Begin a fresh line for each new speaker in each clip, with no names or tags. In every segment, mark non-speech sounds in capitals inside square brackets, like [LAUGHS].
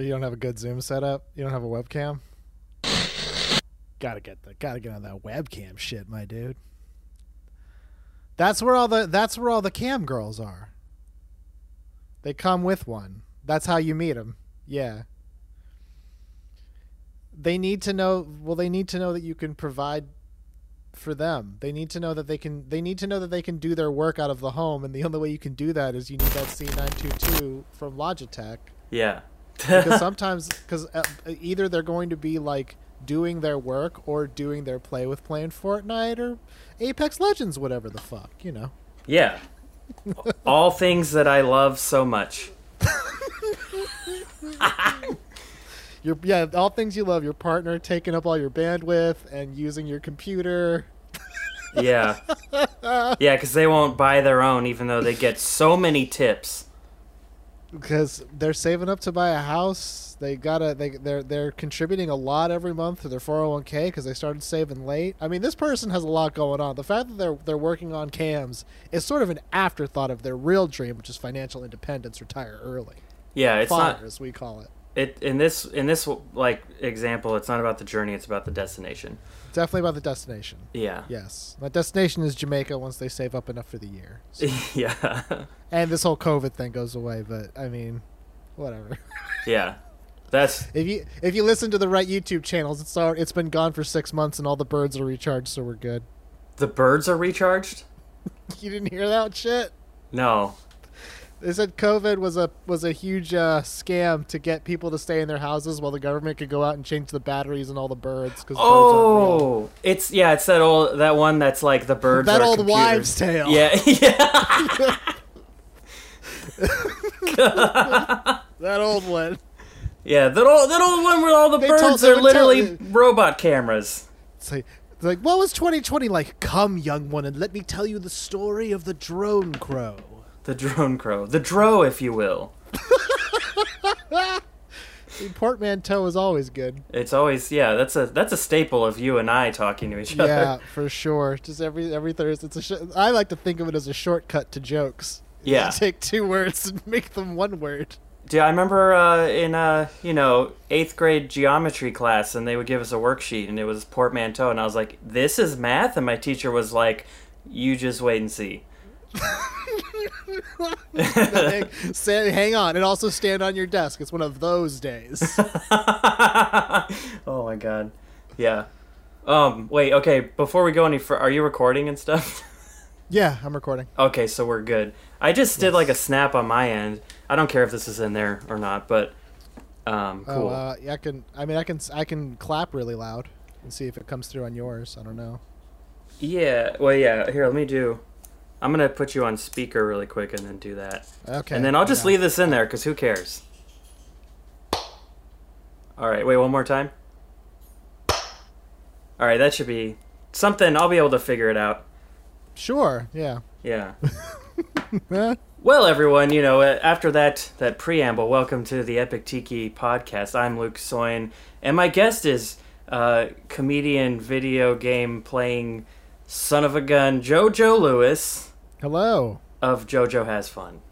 You don't have a good Zoom setup? You don't have a webcam? Gotta get the gotta get on that webcam shit, my dude. That's where all the that's where all the cam girls are. They come with one. That's how you meet them. Yeah. They need to know. Well, they need to know that you can provide for them. They need to know that they can. They need to know that they can do their work out of the home, and the only way you can do that is you need that C922 from Logitech.
Yeah.
Because [LAUGHS] sometimes, because uh, either they're going to be like doing their work or doing their play with playing Fortnite or Apex Legends, whatever the fuck, you know.
yeah. All things that I love so much. [LAUGHS]
Your yeah, all things you love. Your partner taking up all your bandwidth and using your computer.
Yeah. [LAUGHS] Yeah, because they won't buy their own, even though they get so many tips.
Because they're saving up to buy a house. They gotta they they're they're contributing a lot every month to their 401k because they started saving late. I mean, this person has a lot going on. The fact that they're they're working on cams is sort of an afterthought of their real dream, which is financial independence, retire early,
Yeah, it's
fire
not
as we call it.
it in this in this like example. It's not about the journey; it's about the destination.
Definitely about the destination.
Yeah,
Yes, my destination is Jamaica once they save up enough for the year, [LAUGHS] So-
yeah,
and this whole COVID thing goes away. But I mean, whatever. [LAUGHS]
yeah. That's
If you if you listen to the right YouTube channels, it's all, it's been gone for six months and all the birds are recharged, so we're good.
the birds are recharged. [LAUGHS]
You didn't hear that shit?
No.
They said COVID was a was a huge uh, scam to get people to stay in their houses while the government could go out and change the batteries and all the birds because
Oh, it's yeah, it's that old that one that's like the birds.
that old
computers.
wives' tale.
Yeah, [LAUGHS] yeah. [LAUGHS]
that old one.
Yeah, that old that old one where all the
They
birds
they
are
would tell
literally robot cameras.
It's like, it's like what was 2020 like? Come, young one, and let me tell you the story of the drone crow.
The drone crow, the dro, if you will. [LAUGHS]
See, portmanteau is always good.
It's always yeah. That's a that's a staple of you and I talking to each other.
Yeah, [LAUGHS] for sure. Just every every Thursday, it's a. Sh- I like to think of it as a shortcut to jokes.
Yeah.
You [LAUGHS] take two words and make them one word.
Dude, I remember uh, in uh, you know eighth grade geometry class, and they would give us a worksheet, and it was portmanteau, and I was like, "This is math," and my teacher was like, "You just wait and see."
Hang, [LAUGHS] say, hang on, and also stand on your desk. It's one of those days. [LAUGHS]
oh my god, yeah. Um, wait, okay. Before we go any further, are you recording and stuff? [LAUGHS]
yeah, I'm recording.
okay, so we're good. I just did like a snap on my end. I don't care if this is in there or not, but um, cool.
Oh, uh, yeah, I can. I mean, I can. I can clap really loud and see if it comes through on yours. I don't know.
Yeah, well, yeah. Here, let me do. I'm gonna put you on speaker really quick and then do that,
Okay.
and then I'll just leave this in there because who cares? All right, wait one more time. All right, that should be something. I'll be able to figure it out.
Sure. Yeah.
Yeah. [LAUGHS] Well, everyone, you know, uh, after that that preamble, welcome to the Epic Tiki podcast. I'm Luke Soin, and my guest is uh, comedian, video game playing son of a gun, JoJo Louis
Hello.
of JoJo Has Fun.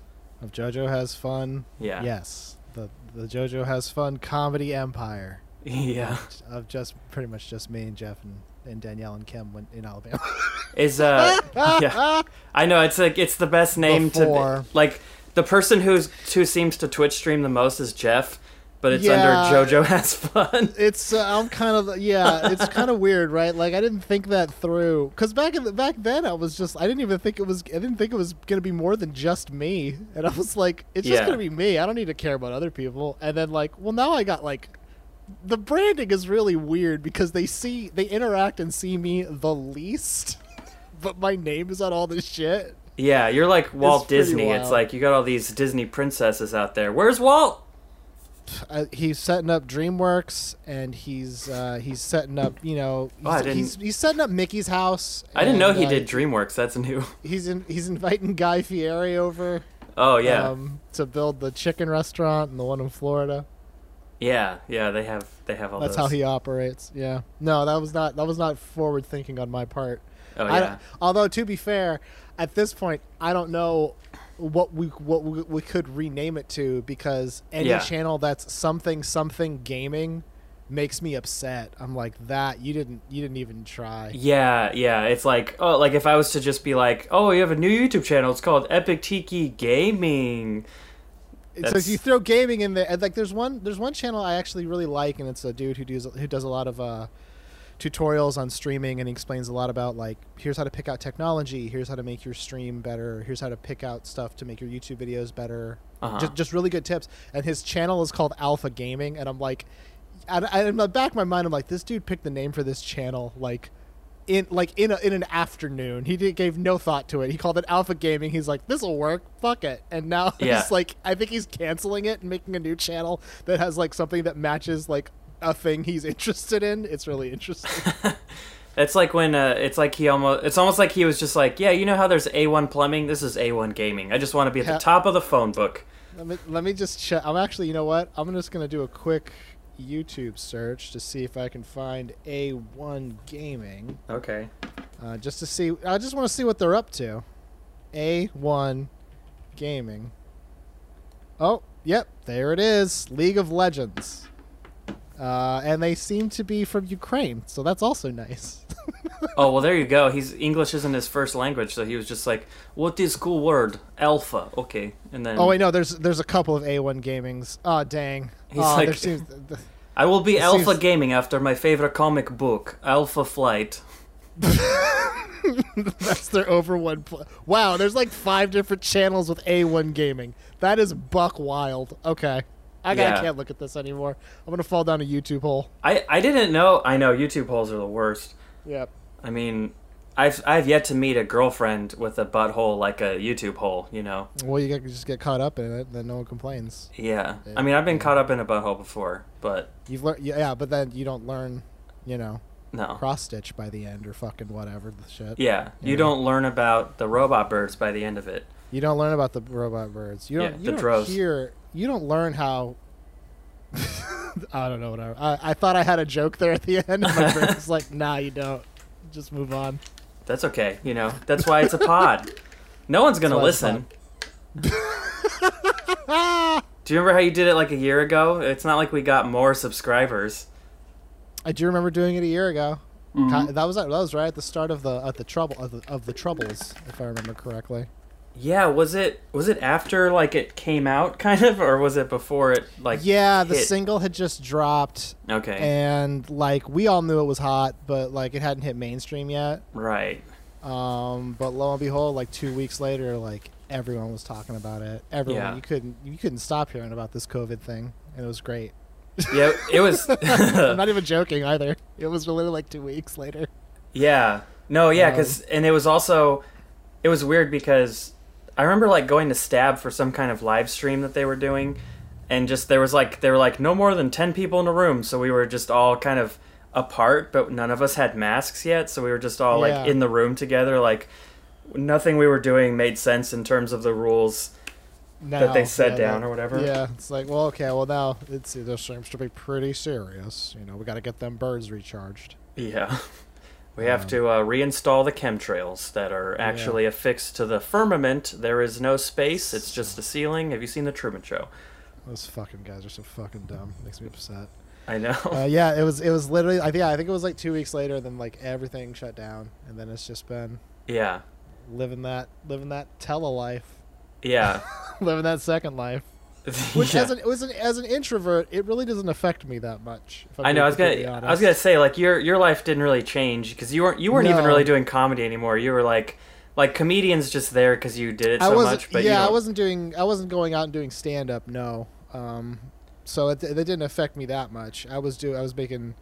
Of JoJo has fun.
Yeah.
Yes. The the JoJo has fun comedy empire [LAUGHS]
Yeah.
of just pretty much just me and Jeff and, and Danielle and Kim went in Alabama. [LAUGHS]
Is uh yeah. [LAUGHS] I know it's like it's the best name
Before.
to like the person who's who seems to Twitch stream the most is Jeff, but it's
Yeah.
under JoJo [LAUGHS] Has Fun.
It's uh, I'm kind of yeah. It's [LAUGHS] kind of weird, right? Like I didn't think that through because back in the, back then I was just I didn't even think it was I didn't think it was gonna be more than just me, and I was like, it's just
Yeah.
gonna be me. I don't need to care about other people. And then like, well, now I got like. The branding is really weird because they see they interact and see me the least, [LAUGHS] but my name is on all this shit.
Yeah, you're like Walt
It's
Disney. It's like you got all these Disney princesses out there. Where's Walt?
Uh, he's setting up DreamWorks, and he's uh, he's setting up, you know, he's,
Oh,
he's, he's setting up Mickey's house.
I didn't know he
uh,
did DreamWorks. That's new. [LAUGHS]
He's in, he's inviting Guy Fieri over.
Oh yeah,
um, to build the chicken restaurant and the one in Florida.
yeah, yeah. They have they have all
That's
those.
how he operates. Yeah. No, that was not that was not forward thinking on my part.
Oh yeah.
don't- although to be fair, at this point, I don't know what we what we, we could rename it to because any
Yeah.
channel that's something something gaming makes me upset. I'm like that you didn't you didn't even try.
Yeah, yeah. It's like oh, like if I was to just be like, oh, you have a new YouTube channel. It's called Epic Tiki Gaming.
So if you throw gaming in there, like there's one there's one channel I actually really like, and it's a dude who does who does a lot of uh, tutorials on streaming, and he explains a lot about like here's how to pick out technology, here's how to make your stream better, here's how to pick out stuff to make your YouTube videos better.
Uh-huh.
Just just really good tips. And his channel is called Alpha Gaming, and I'm like, I, in the back of my mind, I'm like, this dude picked the name for this channel like. In like in a, in an afternoon, he did, gave no thought to it. He called it Alpha Gaming. He's like, "This will work, fuck it." And now [LAUGHS]
Yeah.
he's like, I think he's canceling it and making a new channel that has like something that matches like a thing he's interested in. It's really interesting. [LAUGHS]
It's like when uh, it's like he almost it's almost like he was just like, yeah, you know how there's A1 plumbing? This is A1 gaming. I just want to be at the top of the phone book.
let me let me just check. I'm actually, you know what? I'm just gonna do a quick YouTube search to see if I can find A1 Gaming,
Okay.
uh, just to see. I just want to see what they're up to. A1 Gaming. Oh, yep, there it is. League of Legends. Uh, and they seem to be from Ukraine, so that's also nice. [LAUGHS]
Oh well, there you go. He's English isn't his first language, so he was just like, "What is cool word? Alpha." Okay, and then
oh wait, no, there's there's a couple of A1 Gamings. Oh dang.
He's
oh,
like-
seems, [LAUGHS]
I will be Alpha
seems-
Gaming after my favorite comic book, Alpha Flight. [LAUGHS]
That's their over one. Pl- wow, there's like five different channels with A1 Gaming. That is buck wild. Okay, I, got- I can't look at this anymore. I'm gonna fall down a YouTube hole.
I I didn't know. I know YouTube holes are the worst.
Yep.
I mean, I've I've yet to meet a girlfriend with a butthole like a YouTube hole. You know.
Well, you just get caught up in it, and then no one complains.
Yeah.
Yeah.
I mean, I've been caught up in a butthole before, but
You've learned, yeah, but then you don't learn, you know,
no.
cross stitch by the end or fucking whatever the shit.
Yeah, you
Yeah.
don't learn about the robot birds by the end of it.
You don't learn about the robot birds. You don't.
Yeah,
you
the
don't
droves.
hear. You don't learn how. [LAUGHS] I don't know what I, I. I thought I had a joke there at the end, and [LAUGHS] my brain was [LAUGHS] like, "Nah, you don't. Just move on."
That's okay. You know, that's why it's a pod. No one's gonna
That's why it's
listen. Do you remember how you did it like a year ago? It's not like we got more subscribers.
I do remember doing it a year ago.
Mm-hmm.
That was that was right at the start of the of the trouble of the, of the troubles, if I remember correctly.
Yeah, was it was it after like it came out [LAUGHS] kind of or was it before it like
yeah, the
hit?
single had just dropped,
Okay.
and like we all knew it was hot, but like it hadn't hit mainstream yet.
right.
Um, but lo and behold, like two weeks later, like everyone was talking about it. Everyone,
Yeah.
you couldn't you couldn't stop hearing about this COVID thing, and it was great.
Yeah, it was [LAUGHS] [LAUGHS]
I'm not even joking either. It was literally like two weeks later.
Yeah. No, yeah,
Um,
cuz and it was also it was weird because I remember like going to Stab for some kind of live stream that they were doing and just there was like they were like no more than 10 people in a room, so we were just all kind of apart, but none of us had masks yet, so we were just all
Yeah.
like in the room together like nothing we were doing made sense in terms of the rules that they
Now,
set
yeah,
down
that-
or whatever.
Yeah, it's like, well, okay, well now it's this seems to be pretty serious. You know, we got to get them birds recharged.
Yeah. [LAUGHS] We have
Um,
to uh, reinstall the chemtrails that are actually affixed to the firmament. There is no space, it's just a ceiling. Have you seen The Truman Show?
Those fucking guys are so fucking dumb. Makes me upset.
I know.
uh, [LAUGHS] yeah, it was it was literally I think yeah, I think it was like two weeks later. Then like everything shut down, and then it's just been
yeah.
living that living that tele life,
Yeah. [LAUGHS]
living that second life. Which [LAUGHS]
Yeah.
as an as an as an introvert, it really doesn't affect me that much.
I know. I was gonna. I was gonna say like your your life didn't really change because you weren't you weren't even really doing comedy anymore. You were like like comedians just there because you did it so much. But you
yeah, I wasn't doing. I wasn't going out and doing stand up. No. Um, so it, it didn't affect me that much. I was do. I was making.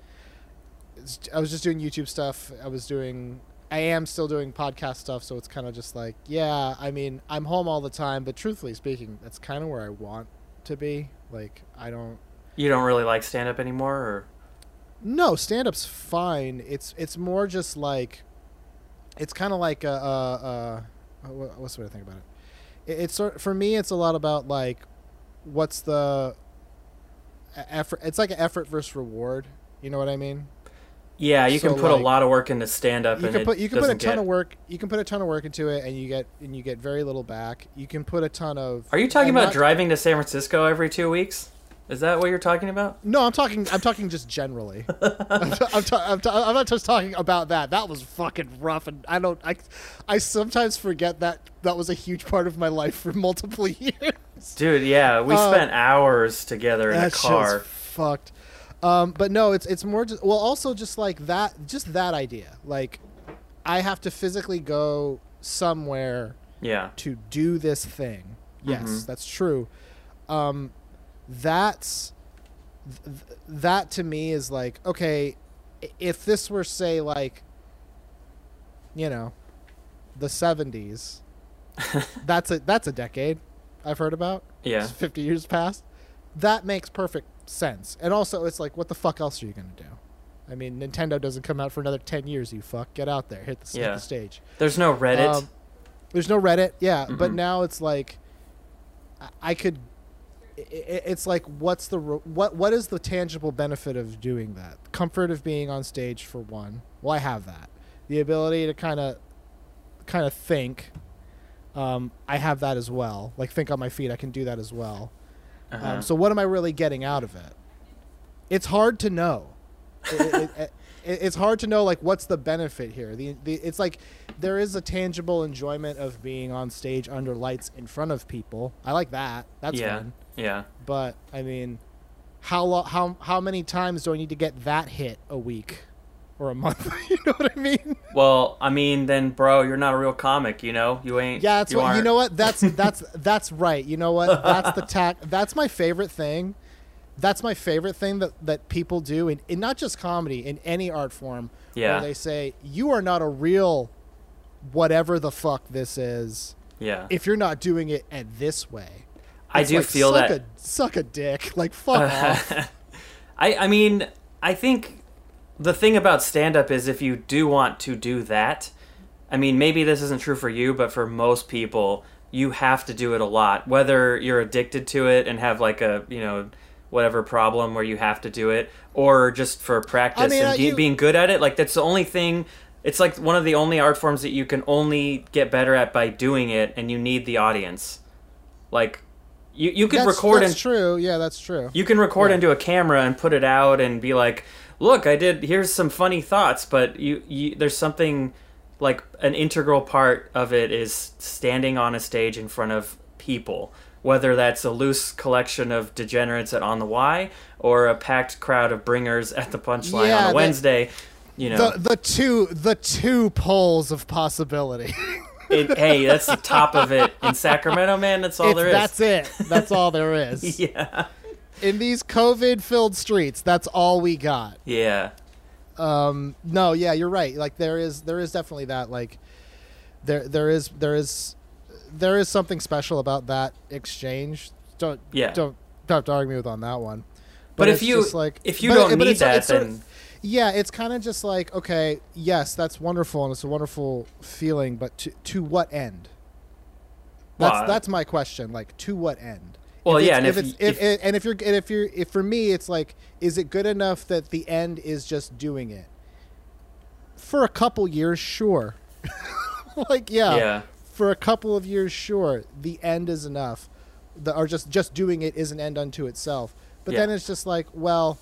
I was just doing YouTube stuff. I was doing. I am still doing podcast stuff. So it's kind of just like, yeah. I mean, I'm home all the time, but truthfully speaking, that's kind of where I want to be. Like, I don't.
You don't really like stand up anymore, or
No, stand up's fine. It's it's more just like it's kind of like a, a, a what's the way to think about it? it? It's sort for me. It's a lot about like what's the effort. It's like an effort versus reward. You know what I mean?
Yeah, you
So,
can put
like,
a lot of work into stand up
you can put you can put a ton
get-
of work you can put a ton of work into it and you get and you get very little back you can put a ton of
Are you talking
and
about
not-
driving to San Francisco every two weeks? Is that what you're talking about?
no i'm talking i'm talking just generally [LAUGHS] I'm, ta- I'm, ta- I'm, ta- I'm not just talking about that that was fucking rough and i don't i i sometimes forget that that was a huge part of my life for multiple [LAUGHS] years
Dude, yeah, we
Uh,
spent hours together in a car.
fucked um but no it's it's more just well also just like that just that idea like i have to physically go somewhere
Yeah.
to do this thing. Yes,
Mhm.
that's true. Um, that's th- that to me is like okay, if this were say like, you know, the seventies, [LAUGHS] that's a that's a decade I've heard about.
Yeah.
It's fifty years past. That makes perfect sense. And also, it's like, what the fuck else are you gonna do? I mean, Nintendo doesn't come out for another ten years. You fuck, get out there, hit the, hit the stage.
There's no Reddit.
Um, there's no Reddit, yeah, but
Mhm.
now it's like I- could. It's like what's the what what is the tangible benefit of doing that? Comfort of being on stage for one. Well, I have that. The ability to kind of kind of think. Um, I have that as well. Like think on my feet, I can do that as well.
Uh-huh.
Um, so what am I really getting out of it? It's hard to know. It- it- it- it- it's hard to know like what's the benefit here. The, the it's like there is a tangible enjoyment of being on stage under lights in front of people. I like that. That's
yeah.
fun.
Yeah.
But I mean, how lo- how how many times do I need to get that hit a week or a month? [LAUGHS] you know what I mean?
Well, I mean, then, bro, you're not a real comic. You know, you ain't.
Yeah, that's
you
what you
aren't.
know. What that's [LAUGHS] that's that's right. You know what? That's the tack. That's my favorite thing. That's my favorite thing that that people do in, in not just comedy in any art form.
Yeah.
Where they say you are not a real, whatever the fuck this is,
Yeah.
if you're not doing it at this way.
I do
like,
feel
suck
that.
A, suck a dick. Like [LAUGHS] fuck off.
I I mean, I think the thing about stand up is if you do want to do that, I mean, maybe this isn't true for you, but for most people, you have to do it a lot. Whether you're addicted to it and have like a, you know, whatever problem where you have to do it or just for practice
mean,
and
uh,
be-
you-
being good at it, like that's the only thing it's like one of the only art forms that you can only get better at by doing it and you need the audience. Like you you could
that's,
record
that's
and
true. Yeah, that's true.
you can record
Yeah.
into a camera and put it out and be like, "Look, I did. Here's some funny thoughts." But you, you there's something like an integral part of it is standing on a stage in front of people, whether that's a loose collection of degenerates at On the Y or a packed crowd of bringers at the Punchline
Yeah,
on a Wednesday. You know,
The the two the two poles of possibility. [LAUGHS]
it, hey, that's the top of it in Sacramento, man. That's all
It's-
there is.
That's it. That's all there is. [LAUGHS]
yeah,
In these COVID filled streets, that's all we got.
yeah,
um no yeah you're right. Like there is there is definitely that like there there is there is there is something special about that exchange. Don't
Yeah.
don't don't have to argue with on that one.
But if
it's
you-
just like
if you
but-
don't
but
need
it's-
that,
it's sort of- yeah it's kind of just like okay yes that's wonderful and it's a wonderful feeling but to to what end? That's
Well,
that's my question like to what end
Well,
If
yeah, and
if,
if
it's if,
if-
and if you're and if you're if for me it's like is it good enough that the end is just doing it? For a couple years sure. [LAUGHS] Like yeah,
yeah.
for a couple of years sure the end is enough. The, or just just doing it is an end unto itself. But
Yeah.
then it's just like well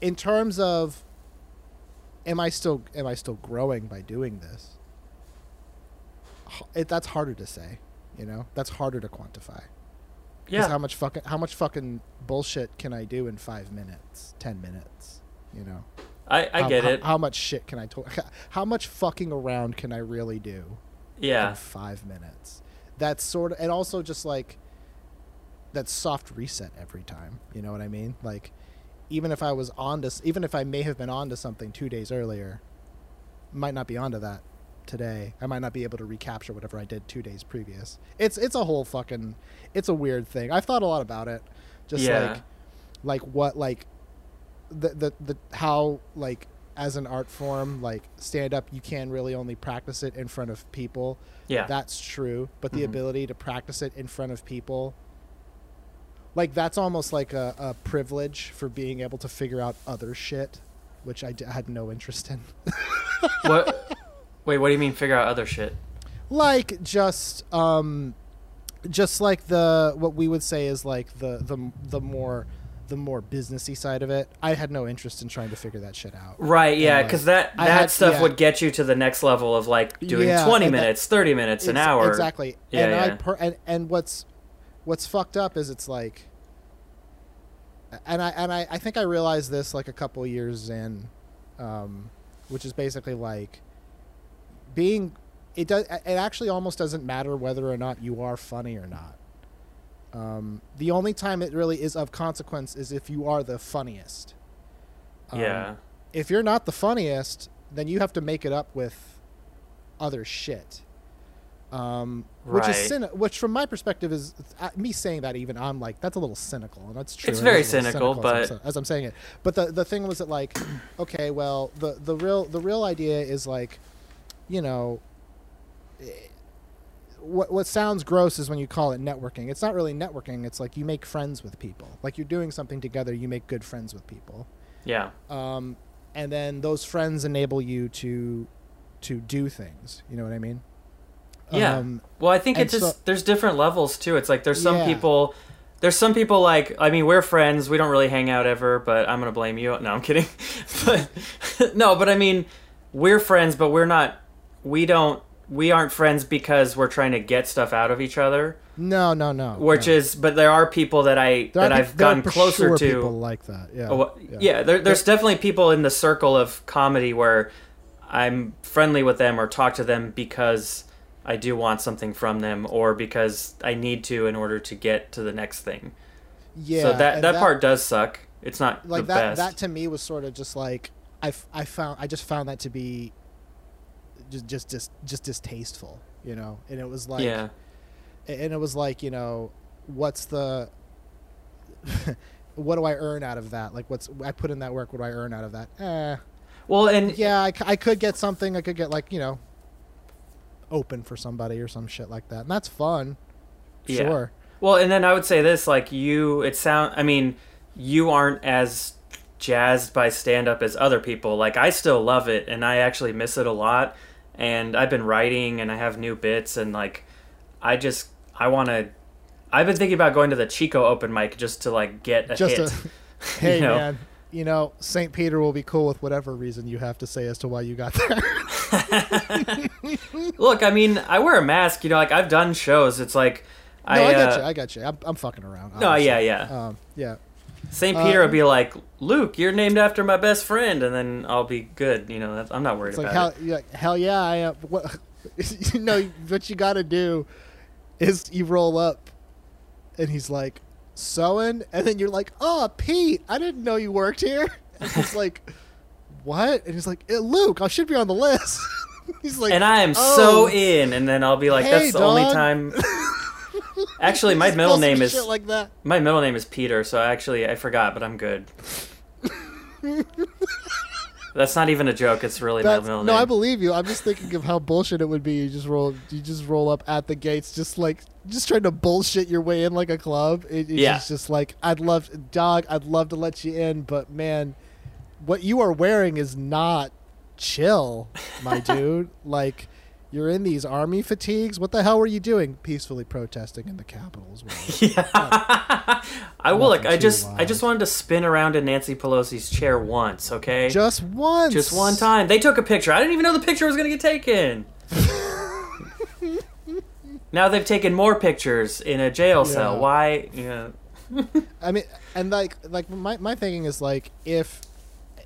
in terms of am i still am i still growing by doing this? It, that's harder to say you know? That's harder to quantify
Yeah.
how much fucking how much fucking bullshit can I do in five minutes, ten minutes? You know,
I, I
how,
get
how,
it.
How much shit can I talk? [LAUGHS] How much fucking around can I really do
yeah.
in five minutes? That's sort of, and also just like that soft reset every time. You know what I mean? Like, even if I was on to, even if I may have been onto something two days earlier, might not be onto that today. I might not be able to recapture whatever I did two days previous. It's it's a whole fucking, it's a weird thing. I've thought a lot about it. Just
Yeah.
like, like what like, the the the how like as an art form like stand up you can really only practice it in front of people
Yeah.
that's true but the
Mhm.
ability to practice it in front of people like that's almost like a, a privilege for being able to figure out other shit which I, d- I had no interest in.
what? [LAUGHS] Wait, what do you mean? Figure out other shit?
like just um just like the what we would say is like the the the more the more businessy side of it i had no interest in trying to figure that shit out
Right, yeah,
like,
because that that
had-
stuff
yeah.
would get you to the next level of like doing
Yeah,
twenty
and that-
minutes, thirty minutes, an hour.
exactly
Yeah,
and i
yeah.
per- and, and what's what's fucked up is it's like and i and i, I think i realized this like a couple years in um which is basically like being it does it actually almost doesn't matter whether or not you are funny or not um, the only time it really is of consequence is if you are the funniest Um,
Yeah,
if you're not the funniest, then you have to make it up with other shit. Um, which
Right.
is cyni- which from my perspective is uh, me saying that even I'm like that's a little cynical and that's true.
It's very
little
cynical,
as I'm,
but-
as I'm saying it. But the the thing was that like, [CLEARS THROAT] okay, well the the real the real idea is like, you know. eh, What what sounds gross is when you call it networking. It's not really networking. It's like you make friends with people. Like you're doing something together. You make good friends with people
yeah,
um, and then those friends enable you to to do things. You know what I mean?
Yeah.
Um,
Well, I think it's just
so-
there's different levels too. It's like there's some
Yeah.
people. There's some people like I mean we're friends. We don't really hang out ever, but I'm gonna blame you. No, I'm kidding. [LAUGHS] but [LAUGHS] no, but I mean we're friends, but we're not. We don't. We aren't friends because we're trying to get stuff out of each other.
no, no, no.
Which
no.
is, but there are people that I
There
that I've gotten closer
sure
to.
People like that. Yeah.
Oh, well, yeah, there, there's definitely people in the circle of comedy where I'm friendly with them or talk to them because I do want something from them or because I need to in order to get to the next thing.
Yeah.
so that,
and
that part does suck. It's not
like that
best.
that to me was sort of just like I, I found I just found that to be just just just just distasteful, you know. And it was like
yeah,
and it was like you know what's the [LAUGHS] what do i earn out of that like what's i put in that work what do i earn out of that eh
well, and
yeah I could get something i could get like you know open for somebody or some shit like that and that's fun
Yeah.
sure
Well, and then I would say this: like you, it sound. I mean, you aren't as jazzed by stand up as other people. Like I still love it, and I actually miss it a lot. And I've been writing, and I have new bits, and like, I just I want to. I've been thinking about going to the Chico open mic just to like get a
just
hit. [LAUGHS] [LAUGHS]
a hey
You know?
man you know st peter will be cool with whatever reason you have to say as to why you got there [LAUGHS]
Look, I mean, I wear a mask. You know, like I've done shows. It's like.
no i,
I,
got
uh,
you i got you i'm, I'm fucking around
No, yeah, yeah.
um, yeah
St.
uh,
Peter would be like, Luke, you're named after my best friend, and then I'll be good. You know, that's, I'm not worried
It's like
about
hell,
it.
like, hell yeah, I am. [LAUGHS] What, [LAUGHS] you know what you got to do is you roll up, and he's like sewing, and then you're like, oh Pete, I didn't know you worked here. [LAUGHS] And he's like, what? And he's like, eh, Luke, I should be on the list. he's like,
and I am
"Oh."
so in, and then I'll be like,
Hey,
that's the only time. [LAUGHS] Actually, my middle name is
like that.
my middle name is Peter, so actually I forgot, but I'm good. [LAUGHS] That's not even a joke. It's really
That's,
my middle
no,
name.
I believe you. I'm just thinking of how bullshit it would be. You just roll, you just roll up at the gates, just like, just trying to bullshit your way in like a club. It, it's
Yeah.
just, just like, I'd love, dog, I'd love to let you in, but man, what you are wearing is not chill, my [LAUGHS] dude. Like, you're in these army fatigues. What the hell were you doing? Peacefully protesting in the Capitol as well. [LAUGHS]
yeah. I will. Like, I just, I just wanted to spin around in Nancy Pelosi's chair once. Okay.
just once.
Just one time. They took a picture. I didn't even know the picture was going to get taken. [LAUGHS] now they've taken more pictures in a jail cell.
Yeah.
Why? Yeah. [LAUGHS]
I mean, and like, like my my thinking is like, if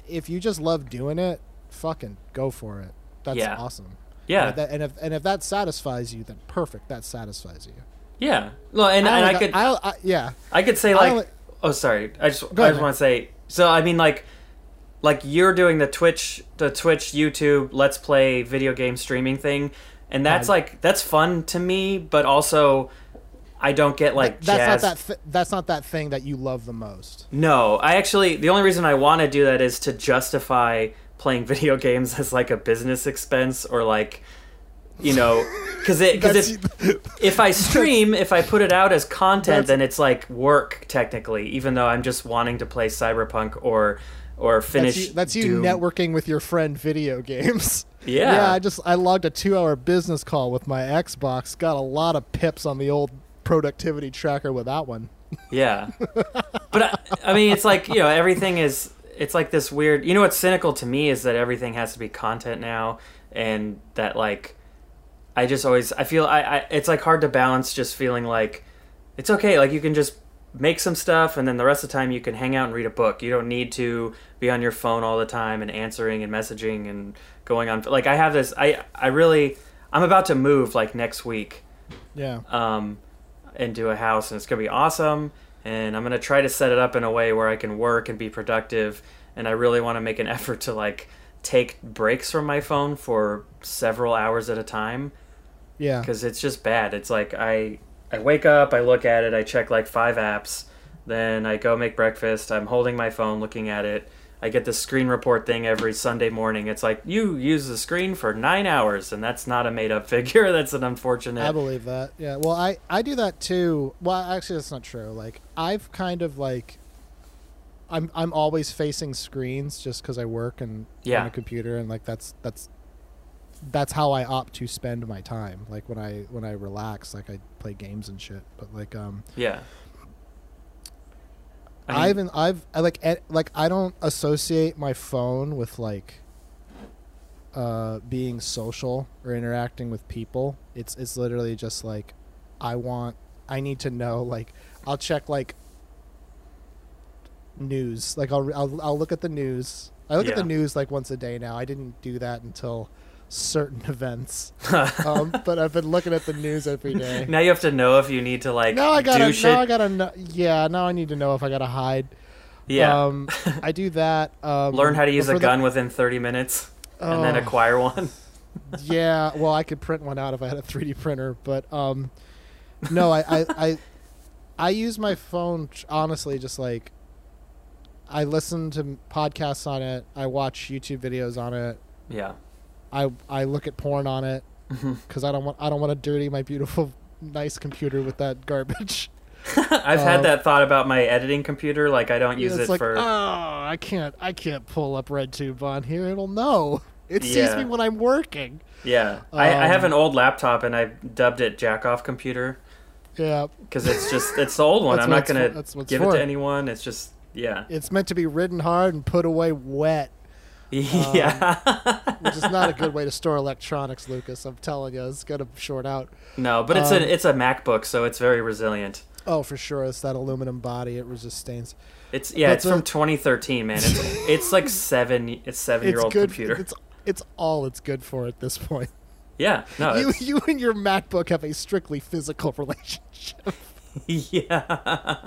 if you just love doing it, fucking go for it. That's
Yeah.
awesome.
Yeah.
And if, that, and if and if that satisfies you, then perfect. That satisfies you.
Yeah. Well, and,
I
and I could,
I, I, yeah.
I could say like,
only-
oh, sorry. I just, I just want to say. So I mean, like, like you're doing the Twitch, the Twitch, YouTube, Let's Play video game streaming thing, and that's
Right.
like that's fun to me, but also, I don't get like
that's
jazz.
not that. Th- that's not that thing that you love the most.
No, I actually the only reason I want to do that is to justify playing [LAUGHS] video games as like a business expense or like you know, because it because if if I stream, if I put it out as content, then it's like work technically, even though I'm just wanting to play Cyberpunk or or finish.
That's you, that's you networking with your friend video games. [LAUGHS]
Yeah.
Yeah, I just I logged a two hour business call with my Xbox. Got a lot of pips on the old productivity tracker with that one.
Yeah, but I, I mean, it's like you know, everything is. It's like this weird. You know what's cynical to me is that everything has to be content now, and that like, I just always I feel I, I it's like hard to balance just feeling like it's okay. Like you can just make some stuff, and then the rest of the time you can hang out and read a book. You don't need to be on your phone all the time and answering and messaging and going on. Like I have this. I I really I'm about to move like next week
Yeah.
um, into a house, and it's gonna be awesome. And I'm gonna try to set it up in a way where I can work and be productive. And I really want to make an [LAUGHS] effort to like take breaks from my phone for several hours at a time
Yeah.
because it's just bad. It's like I I wake up, I look at it, I check like five apps, then I go make breakfast. I'm holding my phone, looking at it. I get this screen report thing every Sunday morning. It's like you use the screen for nine hours, and that's not a made up [LAUGHS] figure. That's an unfortunate.
I believe that. Yeah. Well, I I do that too. Well, actually, that's not true. Like I've kind of like. I'm I'm always facing screens just because I work and
Yeah.
on a computer and like that's that's that's how I opt to spend my time. Like when I when I relax, like I play games and shit. But like um,
Yeah. I mean,
have I've I like ed- like I don't associate my phone with like uh being social or interacting with people. It's it's literally just like I want I need to know like I'll check like news. Like I'll I'll I'll look at the news. I look at the news like once a day now. I didn't do that until certain [LAUGHS] events. [LAUGHS] um, but I've been looking at the news every [LAUGHS] day.
now you have to know if you need to like
Now I gotta.
do shit.
Now I gotta. Know, yeah. Now I need to know if I gotta hide.
yeah.
Um, I do that. Um,
Learn how to use
for
a
the-
gun within 30 minutes and then
Oh,
acquire one.
yeah. Well, I could print one out if I had a 3D printer, but um, no. I I I, I use my phone honestly, just like I listen to podcasts on it. I watch YouTube videos on it.
yeah.
I I look at porn on it
Mm-hmm. [LAUGHS]
because I don't want I don't want to dirty my beautiful nice computer with that garbage. [LAUGHS] [LAUGHS]
I've
Um,
had that thought about my editing computer. Like I don't use it
like,
for.
oh, I can't, I can't pull up RedTube on here. It'll know. It sees
Yeah.
me when I'm working.
yeah. I, I have
um,
an old laptop and I dubbed it jack off computer
Yeah,
because it's just it's the old one. I'm not gonna
for- that's what it's
give it to anyone. It's just yeah.
it's meant to be ridden hard and put away wet, [LAUGHS]
yeah.
which is not a good way to store electronics, Lucas. I'm telling you, it's gonna short out.
no, but it's
Um,
a it's a MacBook, so it's very resilient.
Oh, for sure, it's that aluminum body. It resists stains.
It's yeah.
But
it's from 2013, man. It's [LAUGHS] it's like seven. It's seven year old
good.
computer.
It's it's all it's good for at this point.
yeah. No.
you you and your MacBook have a strictly physical [LAUGHS] relationship.
yeah.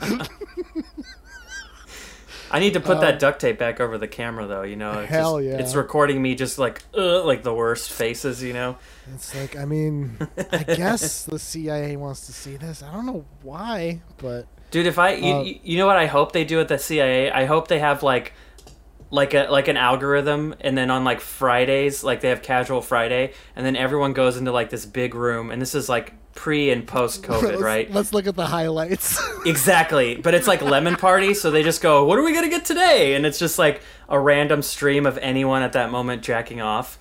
I need to put that duct tape back over the camera, though. You know, it's
Um, Hell
just-
yeah.
It's recording me just like, uh, like the worst faces. You know,
It's like, I mean, I guess the CIA wants to see this. I don't know why, but
dude. If I,
Uh,
you- you know what I hope they do at the CIA? I hope they have like, like a like an algorithm, and then on like Fridays, like they have Casual Friday, and then everyone goes into like this big room, and this is like pre and post COVID, [LAUGHS] right?
let's look at the highlights. [LAUGHS]
Exactly, but it's like lemon party, so they just go, "What are we gonna get today?" And it's just like a random stream of anyone at that moment jacking off,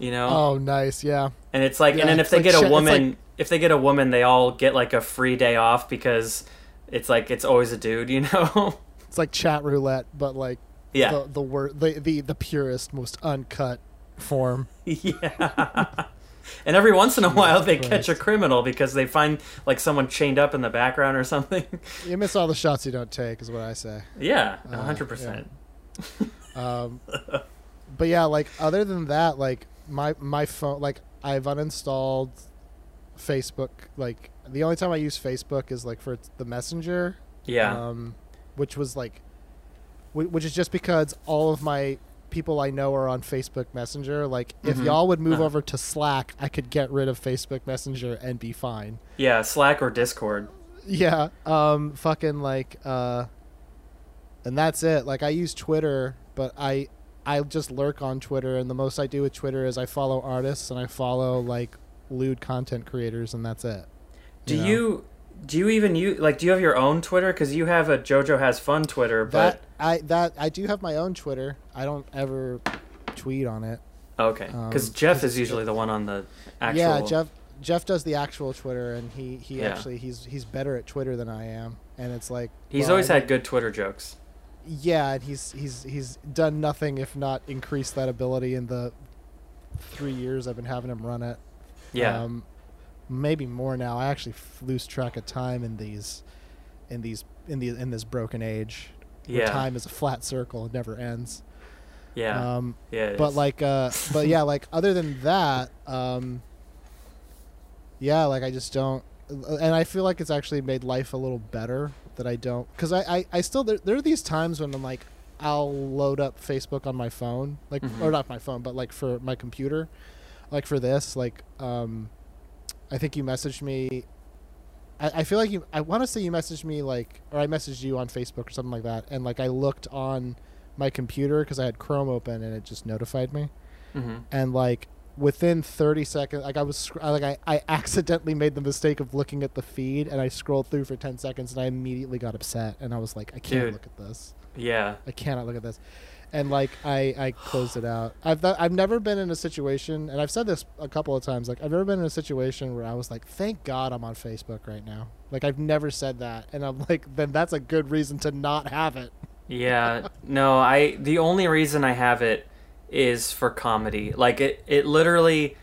you know.
oh, nice, yeah.
and it's like,
yeah,
and then if they
like
get a woman,
like-
if they get a woman, they all get like a free day off because it's like it's always a dude, you know. [LAUGHS]
It's like chat roulette, but like
yeah,
the the wor- the, the the purest, most uncut form. [LAUGHS]
yeah. And every once in a while, they
Christ.
catch a criminal because they find like someone chained up in the background or something. [LAUGHS]
You miss all the shots you don't take, is what I say.
yeah,
Uh,
hundred percent. [LAUGHS]
Um, but yeah, like other than that, like my my phone, like I've uninstalled Facebook. Like the only time I use Facebook is like for the Messenger.
Yeah,
Um, which was like, which is just because all of my people I know are on Facebook Messenger. Like, if
Mhm.
y'all would move
Uh-huh.
over to Slack, I could get rid of Facebook Messenger and be fine.
yeah. Slack or Discord.
Yeah. Um. Fucking like. Uh. And that's it. Like I use Twitter, but I I just lurk on Twitter, and the most I do with Twitter is I follow artists and I follow like lewd content creators, and that's it.
Do
know?
you do you even use like do you have your own Twitter? Because you have a JoJo has fun Twitter, but
That I that I do have my own Twitter. I don't ever tweet on it.
okay,
um,
because Jeff
'cause
is usually the one on the actual.
Yeah, Jeff Jeff does the actual Twitter, and he he
Yeah.
actually he's he's better at Twitter than I am, and it's like
He's
well,
always had good Twitter jokes.
Yeah, and he's he's he's done nothing if not increase that ability in the three years I've been having him run it.
Yeah,
Um, maybe more now. I actually lose track of time in these, in these in the in this broken age.
Yeah,
time is a flat circle; it never ends.
yeah,
Um,
yeah.
but
is.
like, uh, but yeah, like other than that, um, yeah, like I just don't, and I feel like it's actually made life a little better that I don't, because I, I, I still there, there are these times when I'm like, I'll load up Facebook on my phone, like
Mhm.
or not my phone, but like for my computer, like for this, like, um, I think you messaged me. I, I feel like you. I want to say you messaged me like, or I messaged you on Facebook or something like that, and like I looked on my computer because I had Chrome open and it just notified me,
Mhm.
and like within 30 seconds like i was like I, I [LAUGHS] accidentally made the mistake of looking at the feed and i scrolled through for 10 seconds and i immediately got upset and i was like i can't
Dude.
look at this
yeah,
i cannot look at this and like i i closed it out i've th- i've never been in a situation and i've said this a couple of times like i've never been in a situation where i was like thank god i'm on facebook right now like i've never said that and i'm [LAUGHS] like then that's a good reason to not have it
yeah. No, I. The only reason I have it is for comedy. Like it. It literally.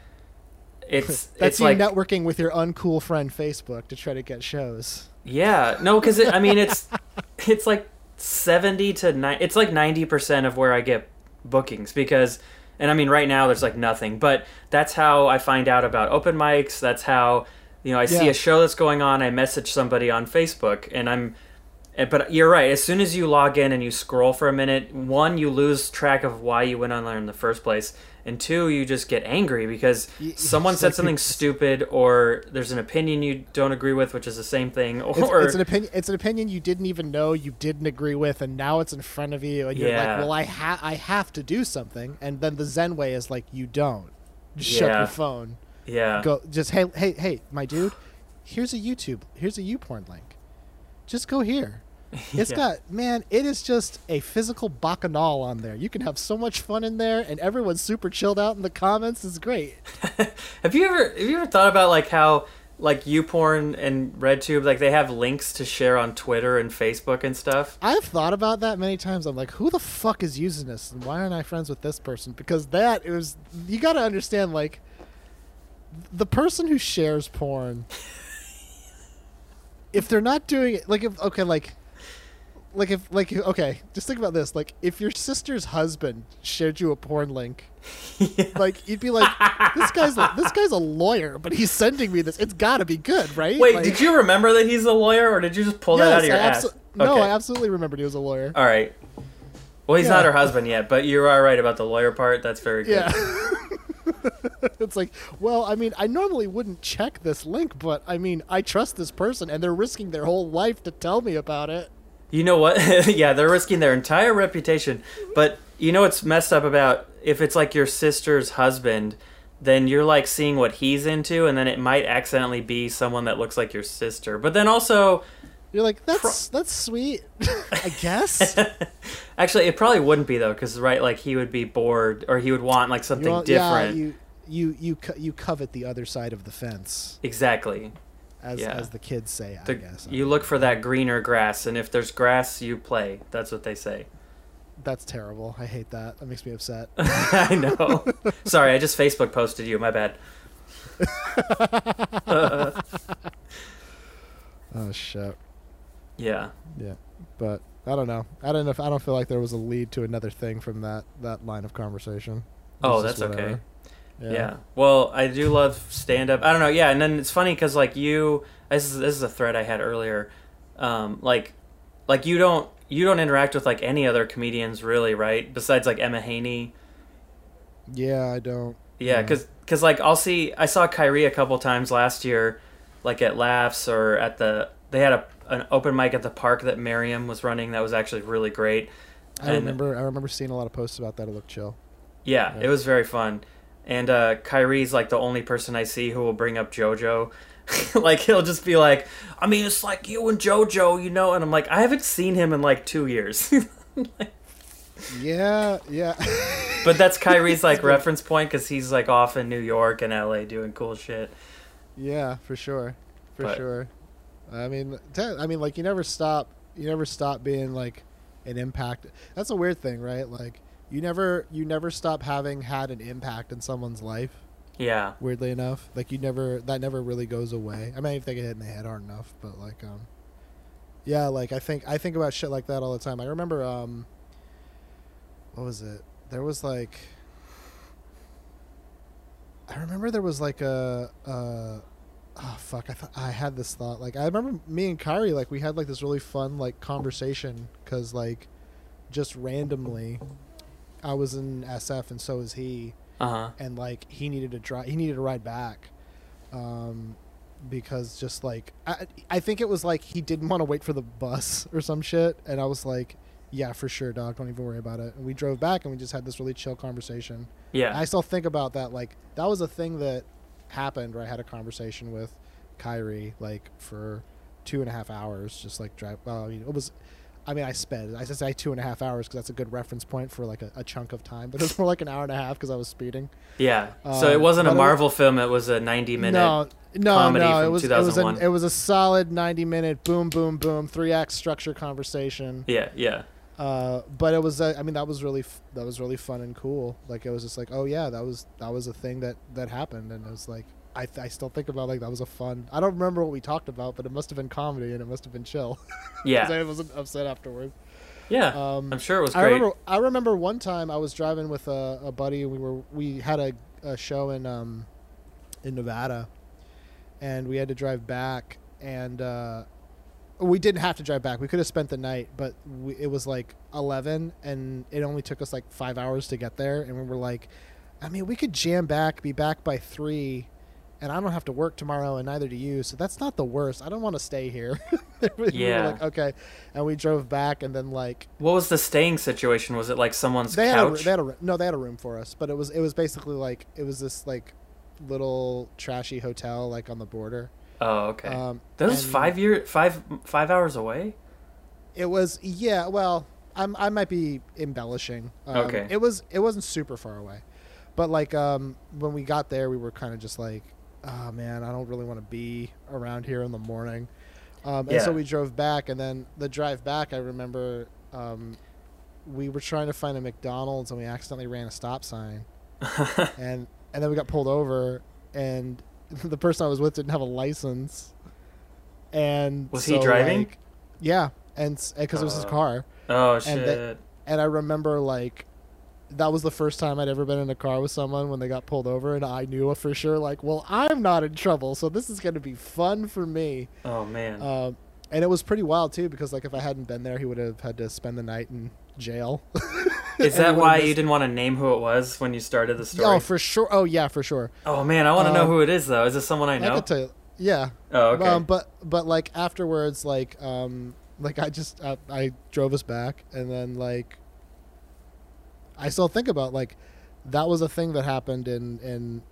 It's [LAUGHS]
that's
it's
you
like
networking with your uncool friend facebook to try to get shows
Yeah, no, because I mean it's [LAUGHS] it's like seventy to nine. It's like ninety percent of where I get bookings because, and I mean right now there's like nothing, but that's how I find out about open mics. That's how you know I see a show that's going on. I message somebody on Facebook, and I'm. eh, But you're right. As soon as you log in and you scroll for a minute, one, you lose track of why you went online in the first place, and two, you just get angry because someone said something stupid, or there's an opinion you don't agree with, which is the same thing, or
It's, it's an opinion. It's an opinion you didn't even know you didn't agree with, and now it's in front of you, and you're
Yeah.
like, "Well, I ha- I have to do something." And then the Zen way is like, "You don't. Just shut your phone.
yeah.
Go. Just hey, hey, hey, my dude. Here's a YouTube. Here's a YouPorn link. Just go here. [LAUGHS] It's
Yeah.
got man. It is just a physical bacchanal on there. You can have so much fun in there, and everyone's super chilled out in the comments. It's great. [LAUGHS]
have you ever have you ever thought about like how like YouPorn and RedTube like they have links to share on Twitter and Facebook and stuff?
I've thought about that many times. I'm like, who the fuck is using this, and why aren't I friends with this person? Because that is, you got to understand, like, the person who shares porn, [LAUGHS] if they're not doing it, like, if okay, like, like if like okay, just think about this. Like, if your sister's husband shared you a porn link, [LAUGHS] like, you'd be like, this guy's this guy's a lawyer, but he's sending me this. It's got to be good, right?
Wait,
Like,
did you remember that he's a lawyer, or did you just pull that out of your
I
ass?
abso- No,
Okay.
I absolutely remembered he was a lawyer.
All right. Well, he's
Yeah.
not her husband yet, but you are right about the lawyer part. That's very good.
Yeah. [LAUGHS] it's like, well, I mean, I normally wouldn't check this link, but I mean, I trust this person and they're risking their whole life to tell me about it.
You know what? [LAUGHS] yeah, they're risking their entire reputation. But you know what's messed up about if it's like your sister's husband, then you're like seeing what he's into, and then it might accidentally be someone that looks like your sister. But then also,
You're like, that's that's sweet, [LAUGHS] I guess. [LAUGHS]
actually, it probably wouldn't be though, because right, like he would be bored, or he would want like something
want-
different.
Yeah, you you you co- you covet the other side of the fence,
exactly.
As
Yeah.
as the kids say. I guess
you look for that greener grass, and if there's grass, you play. That's what they say.
that's terrible. I hate that. That makes me upset. [LAUGHS]
I know. Sorry, I just Facebook posted you. My bad. [LAUGHS]
oh shit.
Yeah.
Yeah, but I don't know. I don't know if I don't feel like there was a lead to another thing from that that line of conversation.
Oh,
It's
that's okay.
Whatever.
Yeah. Well, I do love stand up. I don't know. Yeah, and then it's funny because like you, this is this is a thread I had earlier. Um, like, like you don't you don't interact with like any other comedians really, right? Besides like Emma Haney.
Yeah, I don't.
Yeah,
Yeah.
because cause, like I'll see I saw Kyrie a couple times last year, like at Laughs or at the they had a an open mic at the park that Miriam was running that was actually really great.
I
And-
remember. I remember seeing a lot of posts about that. It looked chill.
Yeah,
Yeah.
it was very fun. And uh, Kyrie's like the only person I see who will bring up JoJo. [LAUGHS] like he'll just be like, I mean, it's like you and JoJo, you know, and I'm like, I haven't seen him in like two years. [LAUGHS]
Yeah, yeah. [LAUGHS]
but that's Kyrie's like reference point because he's like off in New York and LA doing cool shit.
Yeah, for sure, for
But-
sure. I mean, te- I mean, like you never stop. You never stop being like an impact. That's a weird thing, right? Like you never, you never stop having had an impact in someone's life.
Yeah,
Weirdly enough, like you never, that never really goes away. I mean, if they get hit in the head hard enough, but like, um, yeah, like I think I think about shit like that all the time. I remember, um, what was it? There was like, I remember there was like a, uh, oh fuck, I thought I had this thought. Like I remember me and Kyrie, like we had like this really fun like conversation because like, just randomly, I was in SF and so was he.
Uh huh.
and like he needed to drive he needed to ride back um because just like I, I think it was like he didn't want to wait for the bus [LAUGHS] or some shit. And i was like yeah for sure dog. Don't even worry about it. And we drove back and we just had this really chill conversation.
Yeah,
i still think about that like that was a thing that happened where i had a conversation with kyrie like for two and a half hours just like drive well i mean it was I mean, I sped. I say two and a half hours because that's a good reference point for like a, a chunk of time. But it was more like an hour and a half because I was speeding.
yeah.
Uh,
so it wasn't a Marvel film; it was a 90 minute.
No, no,
comedy
no.
from
It was it was,
2001.
it was a solid ninety minute boom, boom, boom, three act structure conversation.
Yeah, yeah,
Uh, but it was uh, I mean that was really f- that was really fun and cool. Like it was just like oh yeah that was that was a thing that that happened and it was like I I still think about like that was a fun. I don't remember what we talked about, but it must have been comedy and it must have been chill. [LAUGHS]
yeah,
I wasn't upset afterwards.
yeah.
Um,
I'm sure it was
I remember. I remember one time I was driving with a, a buddy. We were we had a, a show in um, in Nevada, and we had to drive back. And uh, we didn't have to drive back. We could have spent the night, but we, it was like eleven, and it only took us like five hours to get there. And we were like, I mean, we could jam back, be back by three. And I don't have to work tomorrow, and neither do you. So that's not the worst. I don't want to stay here. [LAUGHS] We
Yeah.
like, okay. And we drove back, and then like
What was the staying situation? Was it like someone's
they had, a,
couch?
they had a no they had a room for us but it was it was basically like it was this like little trashy hotel like on the border
oh, okay.
um
that was five year, five five hours away.
it was yeah well i'm i might be embellishing um,
Okay.
it was it wasn't super far away but like um when we got there we were kind of just like oh man i don't really want to be around here in the morning um and so we drove back and then the drive back i remember um we were trying to find a mcdonald's and we accidentally ran a stop sign [LAUGHS] and and then we got pulled over and [LAUGHS] the person I was with didn't have a license and
Was he driving?
like- yeah and because it was his
Oh.
car
oh
And
shit.
and I remember like that was the first time I'd ever been in a car with someone when they got pulled over and I knew for sure like well I'm not in trouble so this is going to be fun for me
oh man.
um, and it was pretty wild too because like if I hadn't been there he would have had to spend the night in jail [LAUGHS]
Is that why you didn't want to name who it was when you started the story?
oh for sure oh yeah for sure
oh man, I want to know
um,
who it is though. Is this someone I
I
know?
could tell you yeah
oh, okay.
Um, but but like afterwards, like um, like I just I, I drove us back, and then like I still think about like that was a thing that happened in in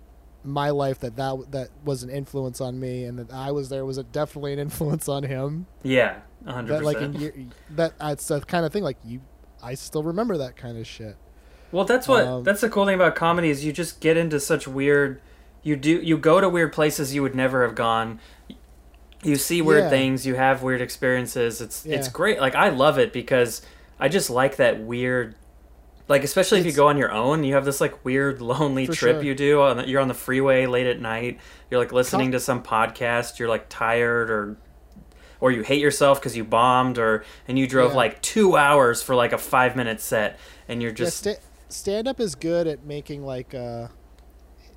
my life that that that was an influence on me, and that I was there was a, definitely an influence on him.
yeah, hundred
That like in that it's the kind of thing like you. I still remember that kind of shit.
Well, that's what
um,
that's the cool thing about comedy is you just get into such weird. You do you go to weird places you would never have gone. You see weird
Yeah.
things. You have weird experiences. It's it's great. Like I love it because I just like that weird. Like especially if you go on your own, you have this like weird [LAUGHS] lonely trip
sure.
you do. On the, you're on the freeway late at night. You're like listening
Com-
to some podcast. You're like tired or or you hate yourself because you bombed or and you drove
Yeah.
like two hours for like a five minute set and you're just
yeah, sta- stand up is good at making like uh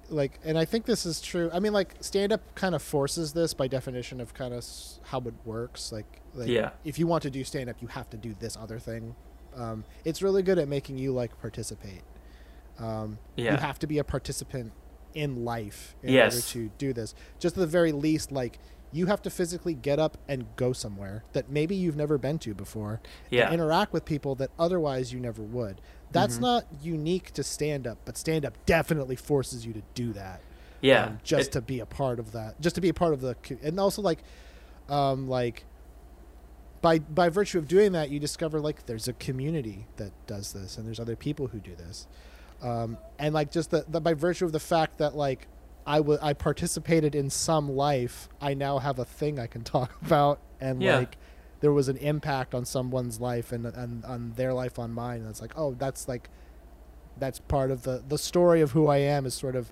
like and i think this is true i mean like stand up kind of forces this by definition of kind of how it works like, like
Yeah.
if you want to do stand up you have to do this other thing um it's really good at making you like participate um
Yeah.
you have to be a participant in life in
Yes.
order to do this just at the very least like you have to physically get up and go somewhere that maybe you've never been to before
Yeah.
and interact with people that otherwise you never would. That's
Mhm.
not unique to stand up, but stand up definitely forces you to do that.
Yeah.
um, just
It-
to be a part of that, just to be a part of the, and also like, um, like by by virtue of doing that, you discover like there's a community that does this, and there's other people who do this, um, and like just the, the by virtue of the fact that like I I participated in some life, I now have a thing I can [LAUGHS] talk about, and
Yeah.
like there was an impact on someone's life and and on their life on mine, and it's like oh that's like that's part of the the story of who I am is sort of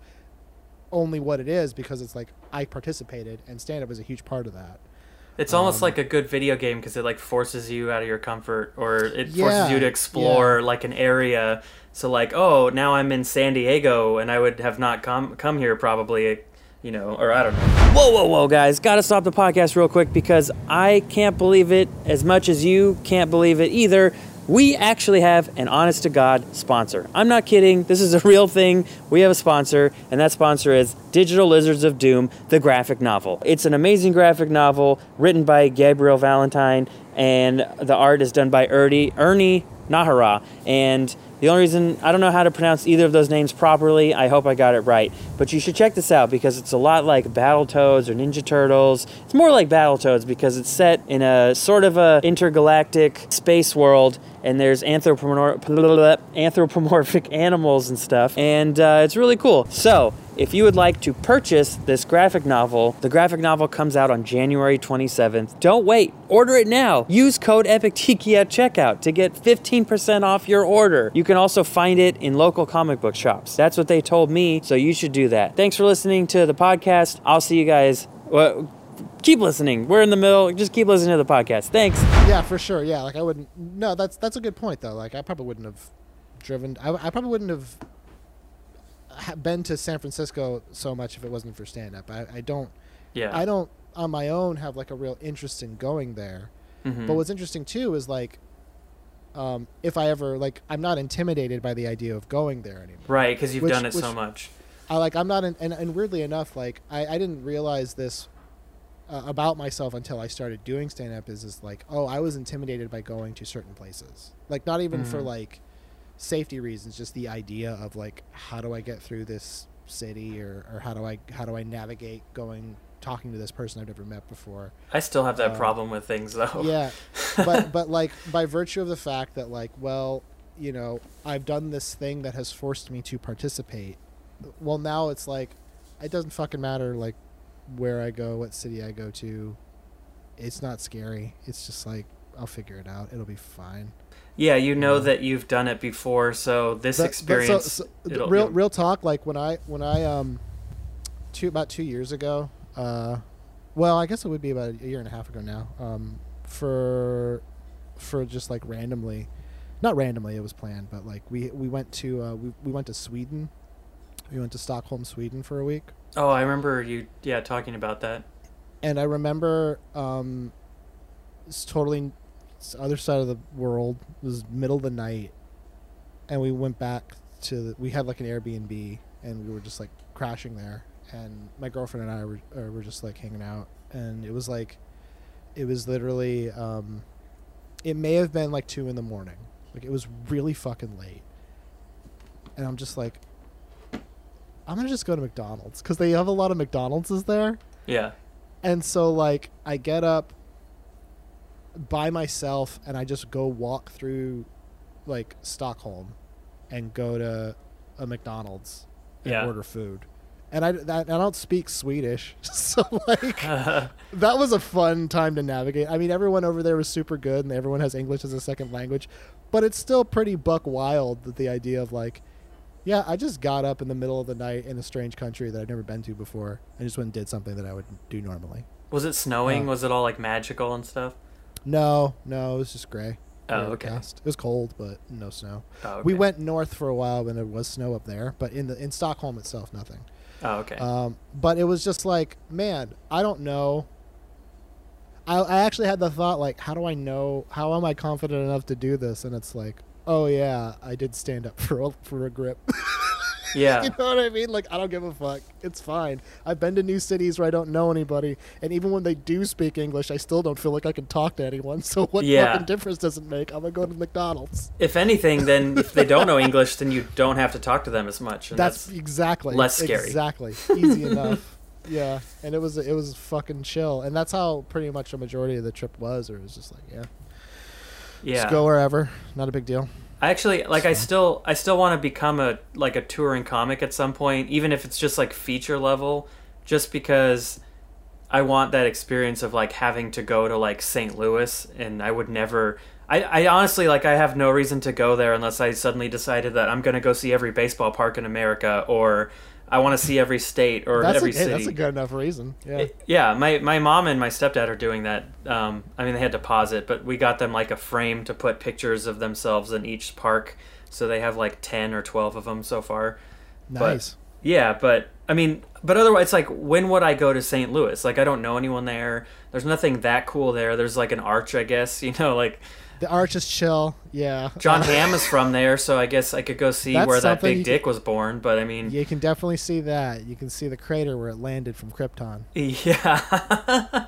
only what it is because it's like I participated and stand up is a huge part of that.
It's almost
Um,
like a good video game because it like forces you out of your comfort, or it
Yeah,
forces you to explore like an area. So like, oh, now I'm in San Diego, and I would have not come come here probably, you know, or I don't know. Whoa, whoa, whoa, guys! Got to stop the podcast real quick because I can't believe it as much as you can't believe it either. We actually have an honest to God sponsor. I'm not kidding. This is a real thing. We have a sponsor, and that sponsor is Digital Lizards of Doom, the graphic novel. It's an amazing graphic novel written by Gabriel Valentine, and the art is done by Ernie, Ernie Nahara. And the only reason I don't know how to pronounce either of those names properly, I hope I got it right. But you should check this out because it's a lot like Battletoads or Ninja Turtles. It's more like Battletoads because it's set in a sort of a intergalactic space world and there's anthropomor- [LAUGHS] anthropomorphic [LAUGHS] animals and stuff, and uh, it's really cool. So, if you would like to purchase this graphic novel, the graphic novel comes out on January 27th. Don't wait, order it now. Use code EPICTIKI at checkout to get 15% off your order. You can also find it in local comic book shops. That's what they told me, so you should do that. Thanks for listening to the podcast. I'll see you guys. Well, keep listening. We're in the middle. Just keep listening to the podcast. Thanks.
Yeah, for sure. Yeah, like I wouldn't. No, that's that's a good point though. Like I probably wouldn't have driven. I, I probably wouldn't have ha- been to San Francisco so much if it wasn't for stand up. I, I don't.
Yeah.
I don't on my own have like a real interest in going there.
Mhm.
But what's interesting too is like, um, if I ever like, I'm not intimidated by the idea of going there anymore.
right, because you've
which-
done it so much.
I like I'm not in, and, and weirdly enough, like I, I didn't realize this uh, about myself until I started doing stand up. Is is like oh I was intimidated by going to certain places, like not even for
Mhm.
like safety reasons, just the idea of like how do I get through this city or, or how do I how do I navigate going talking to this person I've never met before.
I still have that
Um,
problem with things though.
Yeah, [LAUGHS] but but like by virtue of the fact that like well you know I've done this thing that has forced me to participate. Well now it's like it doesn't fucking matter like where I go, what city I go to. It's not scary. It's just like I'll figure it out. It'll be fine.
Yeah, you know that you've done it before, so this
But- but so-
experience.
so,
it'll-
real real talk. Like when I when I um two about two years ago. Uh, well, I guess it would be about a year and a half ago now. Um, for for just like randomly, not randomly, it was planned, but like we we went to uh, we we went to Sweden. We went to Stockholm, Sweden for a week.
oh, I remember you. Yeah, talking about that.
and I remember um, it's totally other side of the world. It was middle of the night, and we went back to the, we had like an Airbnb, and we were just like crashing there. And my girlfriend and I were uh, were just like hanging out, and it was like, it was literally, um, it may have been like two in the morning. Like it was really fucking late, and I'm just like, I'm gonna just go to McDonald's because they have a lot of McDonald's is there.
Yeah.
And so like I get up by myself and I just go walk through like Stockholm and go to a McDonald's and
Yeah.
order food. And I, that, I don't speak Swedish, [LAUGHS] so like [LAUGHS] [LAUGHS] that was a fun time to navigate. I mean, everyone over there was super good, and everyone has English as a second language, but it's still pretty buck wild that the idea of like, yeah, I just got up in the middle of the night in a strange country that I've never been to before, and just went and did something that I would do normally.
Was it snowing?
Uh,
was it all like magical and stuff?
No, no, it was just gray.
Oh, okay.
overcast. It was cold, but no snow.
Oh, okay.
We went north for a while when there was snow up there, but in the in Stockholm itself, nothing.
Oh, okay.
Um, but it was just like, man, I don't know. I, I actually had the thought, like, how do I know? How am I confident enough to do this? And it's like, oh yeah, I did stand up [LAUGHS] for a, for a grip. [LAUGHS] [LAUGHS]
Yeah.
you know what I mean? Like, I don't give a fuck. It's fine. I've been to new cities where I don't know anybody, and even when they do speak English, I still don't feel like I can talk to anyone. [LAUGHS] So what
Yeah.
fucking difference does it make? I'm gonna go to McDonald's.
If anything, then if they don't know English, then you don't have to talk to them as much. And
That's,
that's,
exactly
less scary.
Exactly, easy enough. [LAUGHS] Yeah, and it was it was fucking chill, and that's how pretty much a majority of the trip was. Or it was just like, yeah,
yeah.
just go wherever, not a big deal.
I actually like. I still, I still want to become a like a touring comic at some point, even if it's just like feature level, just because I want that experience of like having to go to like St. Louis, and I would never. I, I honestly like. I have no reason to go there unless I suddenly decided that I'm going to go see every baseball park in America, or I want to see every state or
That's a,
every
hey,
city.
that's a good enough reason. Yeah,
It- yeah, my, my mom and my stepdad are doing that. Um, I mean, they had to pause it, but we got them like a frame to put pictures of themselves in each park. So they have like 10 or 12 of them so far.
nice.
Yeah, but I mean, but otherwise, it's like, when would I go to St. Louis? Like, I don't know anyone there. There's nothing that cool there. There's like an arch, I guess, [LAUGHS] you know, like
The arch is chill. Yeah,
Jon
Uh,
Hamm is from there, so I guess I could go see
That's
where that big dick was born. But I mean,
You can definitely see that. You can see the crater where it landed from Krypton.
Yeah.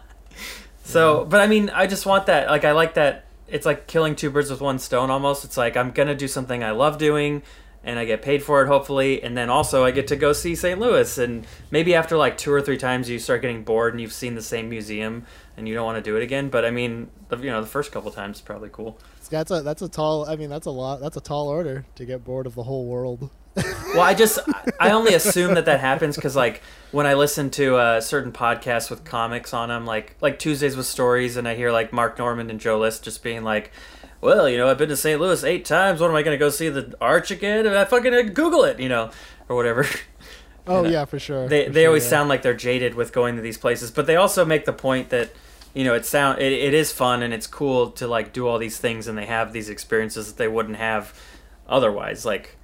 [LAUGHS] so, but I mean, I just want that. Like, I like that. It's like killing two birds with one stone almost. It's like I'm going to do something I love doing and I get paid for it, hopefully. And then also I get to go see St. Louis. And maybe after like two or three times you start getting bored and you've seen the same museum and you don't want to do it again. But I mean, the, you know, the first couple times is probably cool.
That's a that's a tall. I mean, that's a lot. That's a tall order to get bored of the whole world.
Well, I just I only assume that that happens because like when I listen to uh, certain podcasts with comics on them, like like Tuesdays with Stories, and I hear like Mark Normand and Joe List just being like, "Well, you know, I've been to St. Louis eight times. What am I going to go see the Arch again? And I fucking uh, Google it, you know, or whatever." [LAUGHS]
Oh
uh,
yeah, for sure.
they
for
they
sure,
always
yeah.
sound like they're jaded with going to these places, but they also make the point that you know it sound it, it is fun and it's cool to like do all these things and they have these experiences that they wouldn't have otherwise. Like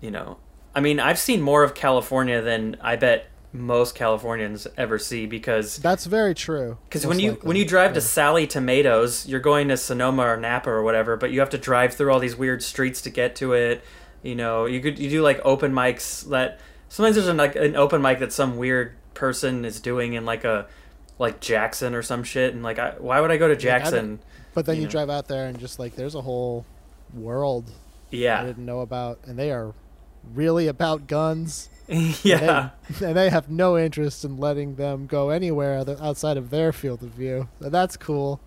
you know, I mean, I've seen more of California than I bet most Californians ever see because
That's very true.
because when you
likely.
when you drive to Sally Tomatoes, you're going to Sonoma or Napa or whatever, but you have to drive through all these weird streets to get to it. You know, you could you do like open mics that sometimes there's an, like an open mic that some weird person is doing in like a like Jackson or some shit, and like I, why would I go to
Yeah,
Jackson?
But then
you
you,
know.
drive out there and just like there's a whole world
Yeah, I
didn't know about, and they are really about guns. [LAUGHS]
yeah,
And they, and they have no interest in letting them go anywhere other, outside of their field of view. That's cool.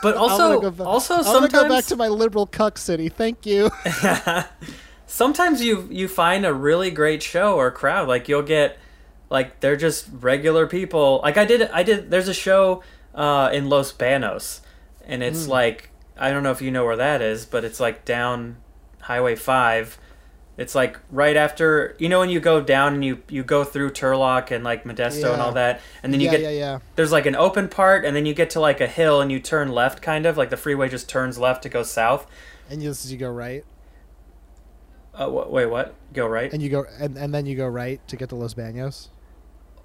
but [LAUGHS] also
go ba-
also
I'm
sometimes
go back to my liberal cuck city. Thank you. [LAUGHS]
sometimes you you find a really great show or crowd like you'll get like they're just regular people. Like i did i did there's a show uh in los banos and it's
Mm.
like i don't know if you know where that is but it's like down highway 5 it's like right after you know when you go down and you you go through turlock and like modesto and all that and then you
yeah,
get
yeah, yeah.
there's like an open part and then you get to like a hill and you turn left kind of like the freeway just turns left to go south.
And you, you go right,
uh, wait what? Go right?
And you go, and, and then you go right to get to Los Banos.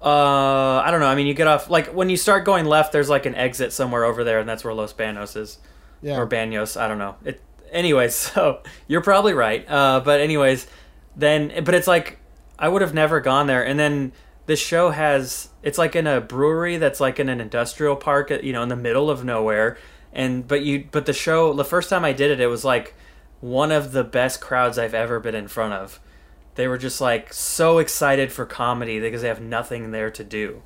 Uh, I don't know. I mean, you get off like when you start going left. There's like an exit somewhere over there, and that's where Los Banos is,
Yeah.
or Banos. I don't know. It. Anyways, [LAUGHS] so you're probably right. Uh, but anyways, then but it's like I would have never gone there, and then the show has it's like in a brewery that's like in an industrial park, you know, in the middle of nowhere. And but you but the show the first time I did it, it was like one of the best crowds I've ever been in front of they were just like so excited for comedy because they have nothing there to do.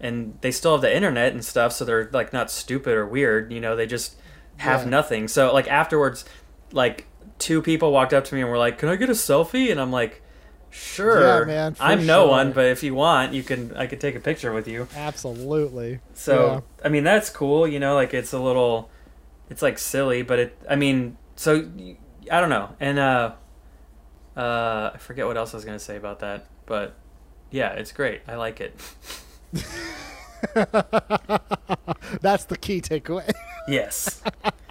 And they still have the internet and stuff so they're like not stupid or weird you know they just have
Yeah.
nothing. So like afterwards like two people walked up to me and were like can i get a selfie? And i'm like sure.
Yeah, man,
i'm no one but if you want you can i could take a picture with you.
Absolutely.
so I mean that's cool, you know, like it's a little it's like silly, but it I mean, so I don't know. And uh uh I forget what else I was going to say about that, but yeah, it's great. I like it. [LAUGHS]
That's the key takeaway.
Yes. [LAUGHS]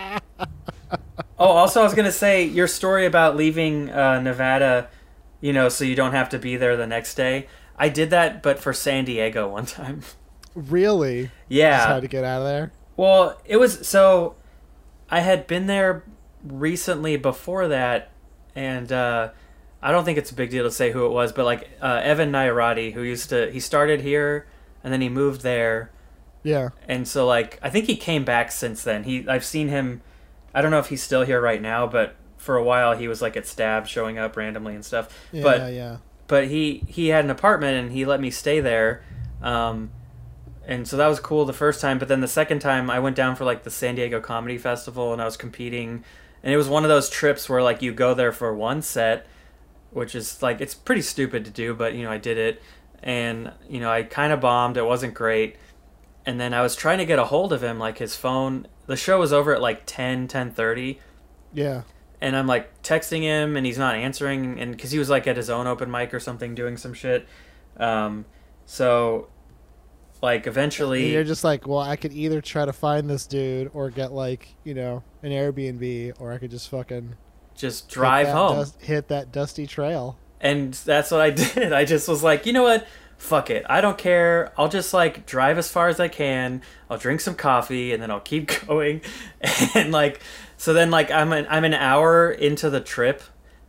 oh, also I was going to say your story about leaving uh Nevada, you know, so you don't have to be there the next day. I did that but for San Diego one time.
really? Just
yeah.
had to get out of there.
Well, it was so I had been there recently before that and uh I don't think it's a big deal to say who it was, but like uh, Evan Nairati, who used to he started here and then he moved there,
Yeah.
and so like I think he came back since then. He I've seen him. I don't know if he's still here right now, but for a while he was like at Stab, showing up randomly and stuff.
Yeah,
but
yeah.
but he he had an apartment and he let me stay there um, and so that was cool the first time but then the second time i went down for like the san diego comedy festival and i was competing and it was one of those trips where like you go there for one set which is like it's pretty stupid to do but you know i did it. And you know i kind of bombed. It wasn't great. And then i was trying to get a hold of him like his phone. The show was over at like 10 10
Yeah.
and I'm like texting him, and he's not answering, and because he was like at his own open mic or something, doing some shit. Um, so, like, eventually,
You're just like, well, I could either try to find this dude or get like, you know, an Airbnb, or I could just fucking
just drive
that
home,
dust- hit that dusty trail.
and that's what I [LAUGHS] did. I just was like, you know what? Fuck it. I don't care. I'll just like drive as far as I can. I'll drink some coffee, and then I'll keep [LAUGHS] going. and like, so then like I'm an I'm an hour into the trip.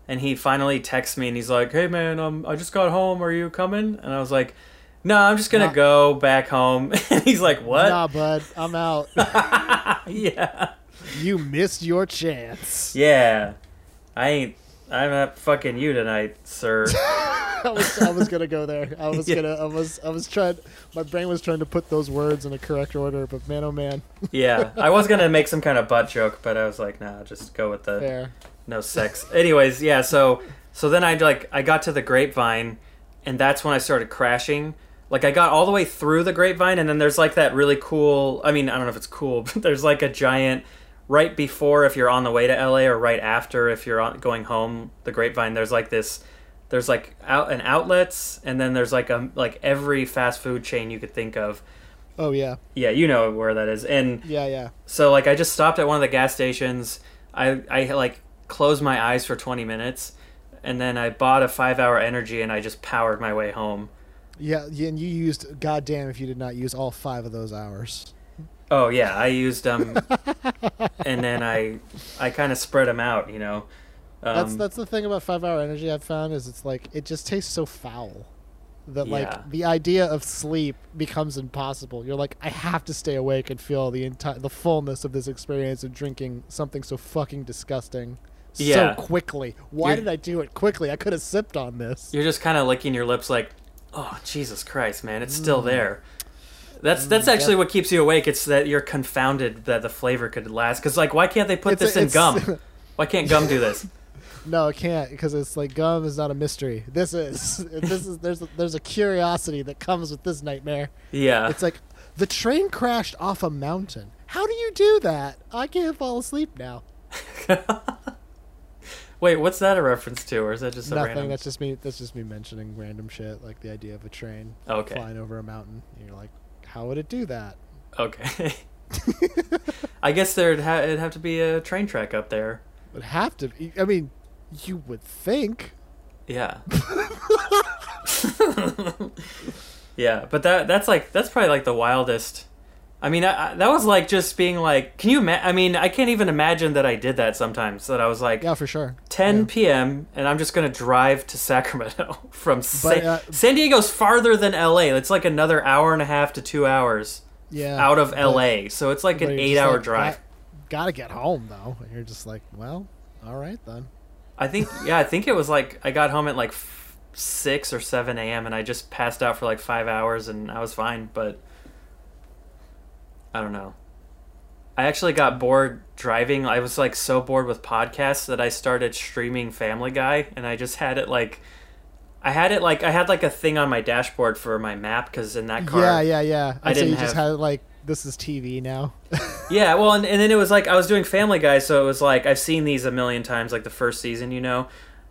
And he finally texts me and he's like, "Hey man, um, I just got home. Are you coming?" And I was like, "No, I'm just gonna
Nah.
go back home." [LAUGHS] and he's like, "What?"
Nah, bud, I'm out.
yeah,
you missed your chance.
yeah. I ain't. I'm not fucking you tonight, sir. [LAUGHS]
I was, I was gonna go there. I was
Yeah.
gonna. I was. I was trying. My brain was trying to put those words in a correct order, but man, oh man, [LAUGHS]
yeah, I was gonna make some kind of butt joke, but I was like, nah, just go with the
fair.
no sex. Anyways, yeah. So so then I like I got to the grapevine, and that's when I started crashing. Like I got all the way through the grapevine, and then there's like that really cool. I mean, I don't know if it's cool, [LAUGHS] but there's like a giant right before if you're on the way to LA or right after if you're on, going home. The grapevine. There's like this. There's like out an outlets, and then there's like a like every fast food chain you could think of.
Oh yeah,
Yeah, you know where that is, and
yeah, yeah.
so like I just stopped at one of the gas stations. I I like closed my eyes for 20 minutes and then I bought a 5-hour energy and I just powered my way home.
Yeah, yeah, and you used goddamn if you did not use all five of those hours.
Oh yeah, I used them [LAUGHS] and then I I kind of spread them out, you know. Um,
That's that's the thing about five hour energy I've found is it's like it just tastes so foul that
Yeah.
like the idea of sleep becomes impossible. You're like I have to stay awake and feel the entire the fullness of this experience of drinking something so fucking disgusting
Yeah.
so quickly. Why
You're-
did I do it quickly? I could have sipped on this.
you're just kind of licking your lips like, "Oh, Jesus Christ, man, it's
Mm.
still there." That's that's actually what keeps you awake. It's that you're confounded that the flavor could last cuz like why can't they put
It's
this in gum? [LAUGHS] Why can't gum do this? [LAUGHS]
No, it can't because it's like gum is not a mystery. This is [LAUGHS] this is there's a, there's a curiosity that comes with this nightmare.
Yeah.
It's like the train crashed off a mountain. How do you do that? I can't fall asleep now.
Wait, what's that a reference to, or is that just a
Nothing.
random?
That's just me. That's just me mentioning random shit, like the idea of a train
Okay.
flying over a mountain. And you're like, how would it do that?
Okay. [LAUGHS] I guess there'd ha- it'd have to be a train track up there.
It would have to. Be, I mean, you would think.
Yeah. [LAUGHS] yeah, but that that's like that's probably like the wildest. I mean, I, I, that was like just being like, can you? I mean, I can't even imagine that I did that sometimes. That I was like,
Yeah, for sure.
10
Yeah.
p.m. and I'm just gonna drive to Sacramento [LAUGHS] from Sa-
uh,
San Diego's farther than L.A. It's like another hour and a half to two hours
Yeah.
out of
but-
L.A. So it's like an eight-hour
like,
drive.
"Got- Gotta get home though. And you're just like, well, all right then.
I think yeah, I think it was like I got home at like f- six or seven a.m. and I just passed out for like five hours and I was fine. But I don't know. I actually got bored driving. I was like so bored with podcasts that I started streaming Family Guy, and I just had it like. I had it like I had like a thing on my dashboard for my map because in that car,
yeah, yeah, yeah.
I
I'd
didn't
you just
have-
had like this is TV now. [LAUGHS]
Yeah, well, and, and then it was like I was doing Family Guy, so it was like I've seen these a million times, like the first season, you know.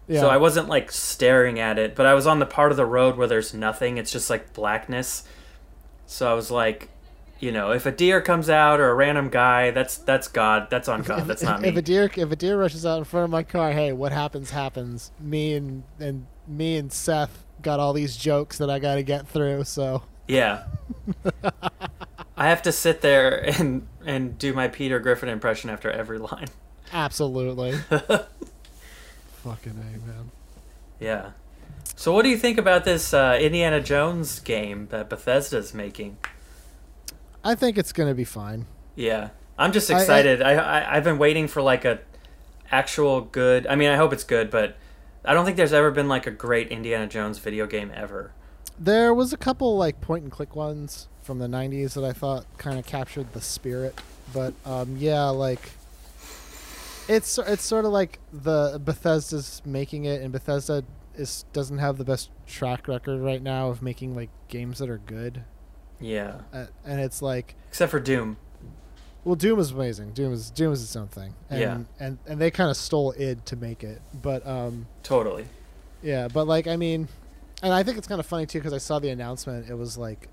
yeah.
So I wasn't like staring at it, but I was on the part of the road where there's nothing. It's just like blackness. So I was like, you know, if a deer comes out or a random guy, that's that's God. That's on God.
if,
That's
if-
not
if
me.
a deer if a deer rushes out in front of my car, hey, what happens happens. Me and and me and Seth got all these jokes that I got to get through. So
Yeah. I have to sit there and and do my Peter Griffin impression after every line.
absolutely, [LAUGHS] fucking a man.
Yeah. So, what do you think about this uh, Indiana Jones game that Bethesda's making?
I think it's gonna be fine.
Yeah, I'm just
I- I-
excited. I, I I've been waiting for like a actual good. I mean, I hope it's good, but I don't think there's ever been like a great Indiana Jones video game ever.
There was a couple like point and click ones from the '90s that I thought kind of captured the spirit, but um, yeah, like it's it's sort of like the Bethesda's making it, and Bethesda is doesn't have the best track record right now of making like games that are good,
Yeah,
uh, and it's like
except for Doom.
well, Doom is amazing. Doom is Doom is its own thing, and
Yeah.
and and they kind of stole id to make it, but um.
Totally.
Yeah, but like I mean, and I think it's kind of funny too because I saw the announcement. It was like,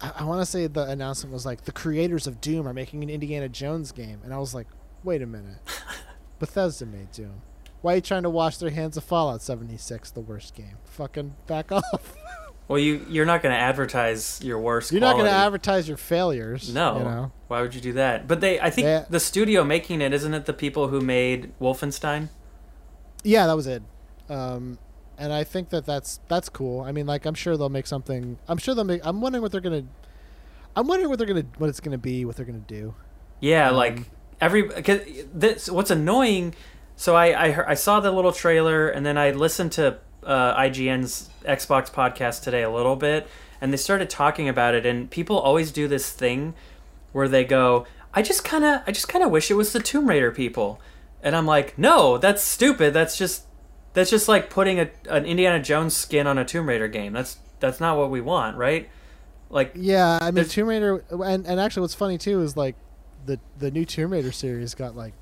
I, I want to say the announcement was like the creators of Doom are making an Indiana Jones game, and I was like, wait a minute, [LAUGHS] Bethesda made Doom. Why are you trying to wash their hands of Fallout 76, the worst game? Fucking back [LAUGHS] off.
Well, you you're not going to advertise your worst.
You're not going to advertise your failures.
No.
You know?
Why would you do that? But they, I think
They-
the studio making it isn't it the people who made Wolfenstein?
Yeah, that was it. Um, and I think that that's that's cool. I mean, like I'm sure they'll make something. I'm sure they'll make. I'm wondering what they're gonna. I'm wondering what they're gonna what it's gonna be. What they're gonna do.
Yeah,
Um,
like every cause this what's annoying. So I I, I saw the little trailer and then I listened to uh, IGN's Xbox podcast today a little bit, and they started talking about it. And people always do this thing where they go, "I just kind of I just kind of wish it was the Tomb Raider people," and I'm like, "No, that's stupid. That's just that's just like putting a, an Indiana Jones skin on a Tomb Raider game. That's that's not what we want, right?" Like
Yeah, I mean Tomb Raider, and and actually, what's funny too is like the the new Tomb Raider series got like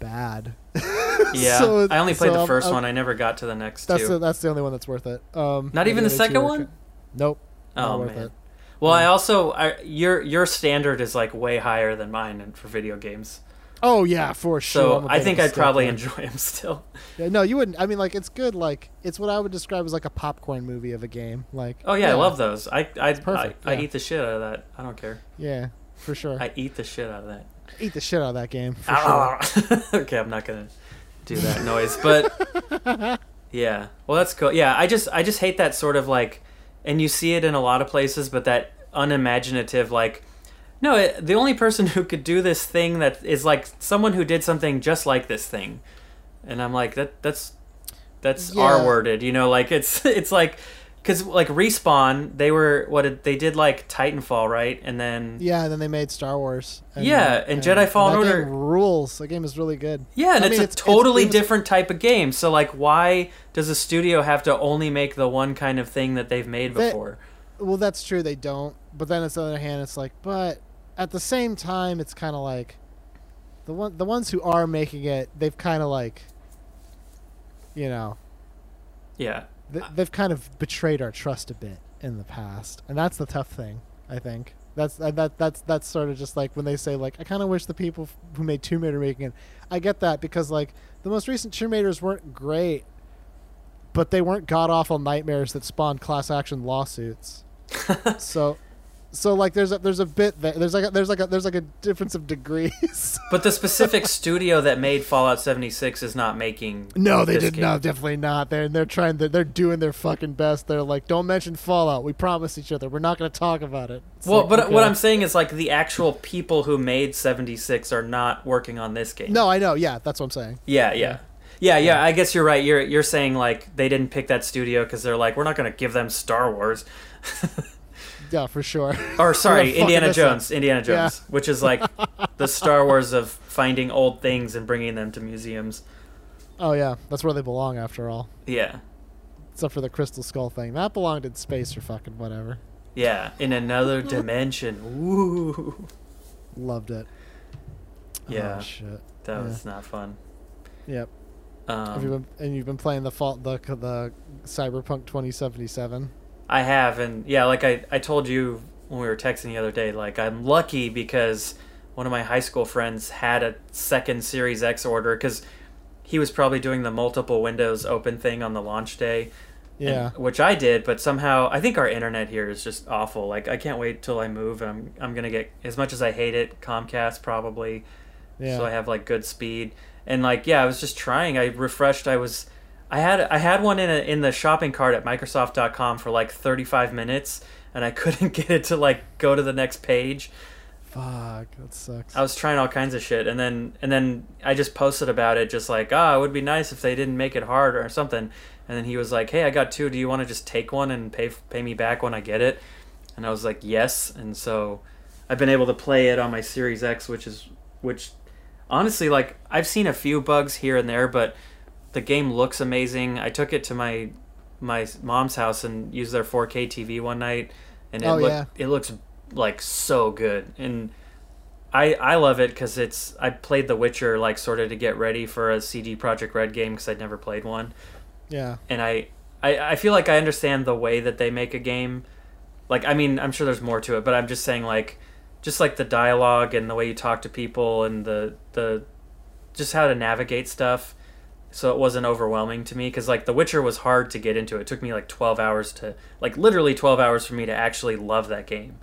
bad. [LAUGHS] [LAUGHS]
Yeah,
So-
I only played
so
the 1st
I'm-
one. I never got to the next
That's
two.
the, that's the only one that's worth it. Um,
Not even the second one?
Nope.
oh man.
it.
Well, I also I, your your standard is like way higher than mine for video games.
Oh yeah, for sure.
So I think I'd probably
stickler.
enjoy them [LAUGHS] still.
Yeah, no, you wouldn't. I mean, like it's good. Like it's what I would describe as like a popcorn movie of a game. Like
Oh yeah, I love those. I I,
perfect,
I, I eat the shit out of that. I don't care.
Yeah, for sure.
I eat the shit out of that.
Eat the shit out of that game. Sure. [LAUGHS]
okay, I'm not gonna do that noise, but [LAUGHS] yeah. Well, that's cool. Yeah, I just I just hate that sort of like, and you see it in a lot of places, but that unimaginative like. No, it, the only person who could do this thing that is like someone who did something just like this thing, and I'm like that. That's that's
Yeah.
R worded, you know. Like it's [LAUGHS] it's like because like respawn, they were what did, they did like Titanfall, right? And then
Yeah, and then they made Star Wars.
Yeah, and Jedi Fallen
that
Order-
rules. the game is really good.
Yeah, and
I
it's
mean,
a
it's- it's-
totally
it was-
different type of game. So like why does a studio have to only make the one kind of thing that they've made
They-
before?
Well, that's true. They don't. But then, on the other hand, it's like, but at the same time, it's kind of like the one the ones who are making it, they've kind of like, you know,
yeah.
Th- they've kind of betrayed our trust a bit in the past, and that's the tough thing. I think that's uh, that that's that's sort of just like when they say like, I kind of wish the people f- who made Tomb Raider making it. I get that because like the most recent Tomb Raiders weren't great, but they weren't god awful nightmares that spawned class action lawsuits. [LAUGHS] so so like there's a there's a bit there there's like a, there's like a there's like a difference of degrees [LAUGHS]
But the specific studio that made Fallout 76 is not making
no they did
game.
no definitely not they're they're trying they're, they're doing their fucking best they're like don't mention fallout we promise each other we're not going to talk about it It's
Well,
like,
but what. I'm saying is like the actual people who made 76 are not working on this game.
no i know yeah that's what i'm saying
Yeah, yeah. Yeah, yeah, I guess you're right. You're you're saying like they didn't pick that studio cuz they're like we're not going to give them Star Wars. [LAUGHS]
yeah for sure
Or [LAUGHS] sorry, Indiana. Jones, Indiana
Yeah.
Jones, which is like the Star Wars of finding old things and bringing them to museums.
oh yeah that's where they belong after all
Yeah.
except for the crystal skull thing that belonged in space or fucking whatever
Yeah, in another [LAUGHS] dimension. Woo.
loved it
Yeah.
oh, shit
That
Yeah.
was not fun.
yep Have you
Um,
been, and you've been playing the fault the the cyberpunk 2077
I have, and yeah, like I, I told you when we were texting the other day, like I'm lucky because one of my high school friends had a second Series X order because he was probably doing the multiple windows open thing on the launch day. and-
yeah
which I did, but somehow I think our internet here is just awful. Like I can't wait till I move. I'm I'm gonna get as much as I hate it, Comcast probably.
yeah
So I have like good speed. And like yeah, I was just trying. I refreshed. I was I had I had one in a, in the shopping cart at Microsoft.com for like 35 minutes, and I [LAUGHS] couldn't get it to like go to the next page.
Fuck, that sucks.
I was trying all kinds of shit, and then and then I just posted about it, just like, ah, it would be nice if they didn't make it hard or something. And then he was like, hey, I got two. Do you want to just take one and pay pay me back when I get it? And I was like, yes. And so I've been able to play it on my Series X, which is which honestly, like I've seen a few bugs here and there, but the game looks amazing. I took it to my my mom's house and used their 4K TV one night, and it
Oh,
look,
yeah.
it looks like so good. And I I love it because it's I played The Witcher like sort of to get ready for a CD Projekt Red game because I'd never played one,
yeah.
and I, I I feel like I understand the way that they make a game. Like I mean, I'm sure there's more to it, but I'm just saying like just like the dialogue and the way you talk to people and the the just how to navigate stuff so it wasn't overwhelming to me because like the witcher was hard to get into it took me like 12 hours to like literally 12 hours for me to actually love that game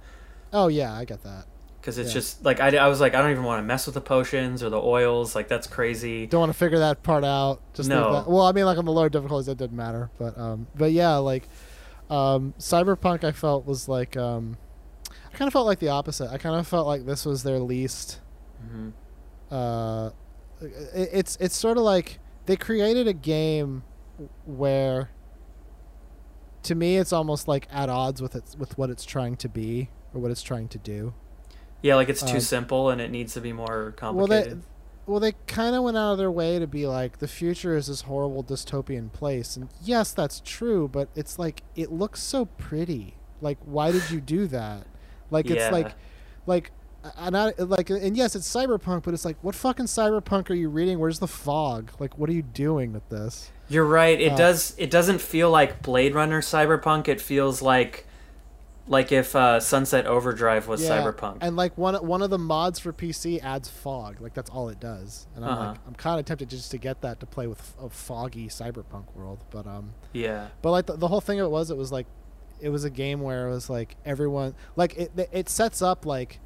Oh yeah, I get that.
because it's
Yeah.
just like I, I was like i don't even want to mess with the potions or the oils like that's crazy
Don't want to figure that part out. Just
No.
that- Well, I mean, like on the lower difficulties, it didn't matter. But um, but yeah, like um, Cyberpunk, I felt was like um, I kind of felt like the opposite. I kind of felt like this was their least.
hmm
Uh, it, it's it's sort of like they created a game where, to me, it's almost like at odds with its with what it's trying to be or what it's trying to do.
yeah like it's too
Um,
simple and it needs to be more complicated.
Well, they well they kind of went out of their way to be like the future is this horrible dystopian place, and yes, that's true. But it's like it looks so pretty. Like, why did you do that? Like, it's
Yeah.
like, like. And I like, and yes, it's cyberpunk, but it's like, what fucking cyberpunk are you reading? Where's the fog? Like, what are you doing with this?
You're right. It
Uh,
does. It doesn't feel like Blade Runner Cyberpunk. It feels like, like if uh, Sunset Overdrive was
Yeah,
Cyberpunk.
And like one one of the mods for PC adds fog. Like that's all it does. And I'm
Uh-huh.
like, I'm kind of tempted just to get that to play with a foggy cyberpunk world, but um.
yeah.
But like the, the whole thing of it was, it was like, it was a game where it was like everyone like it. It sets up like,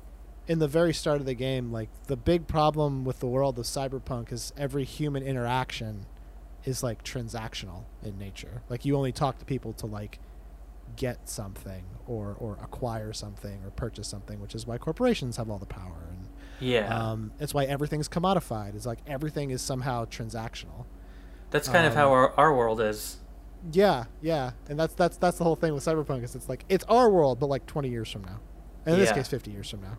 in the very start of the game, like the big problem with the world of cyberpunk is every human interaction, is like transactional in nature. Like you only talk to people to like, get something or or acquire something or purchase something, which is why corporations have all the power and.
Yeah.
Um, it's why everything's commodified. It's like everything is somehow transactional.
That's kind of
um,
how our, our world is.
Yeah, yeah, and that's that's that's the whole thing with cyberpunk is it's like it's our world, but like twenty years from now. And in this case, fifty years from now.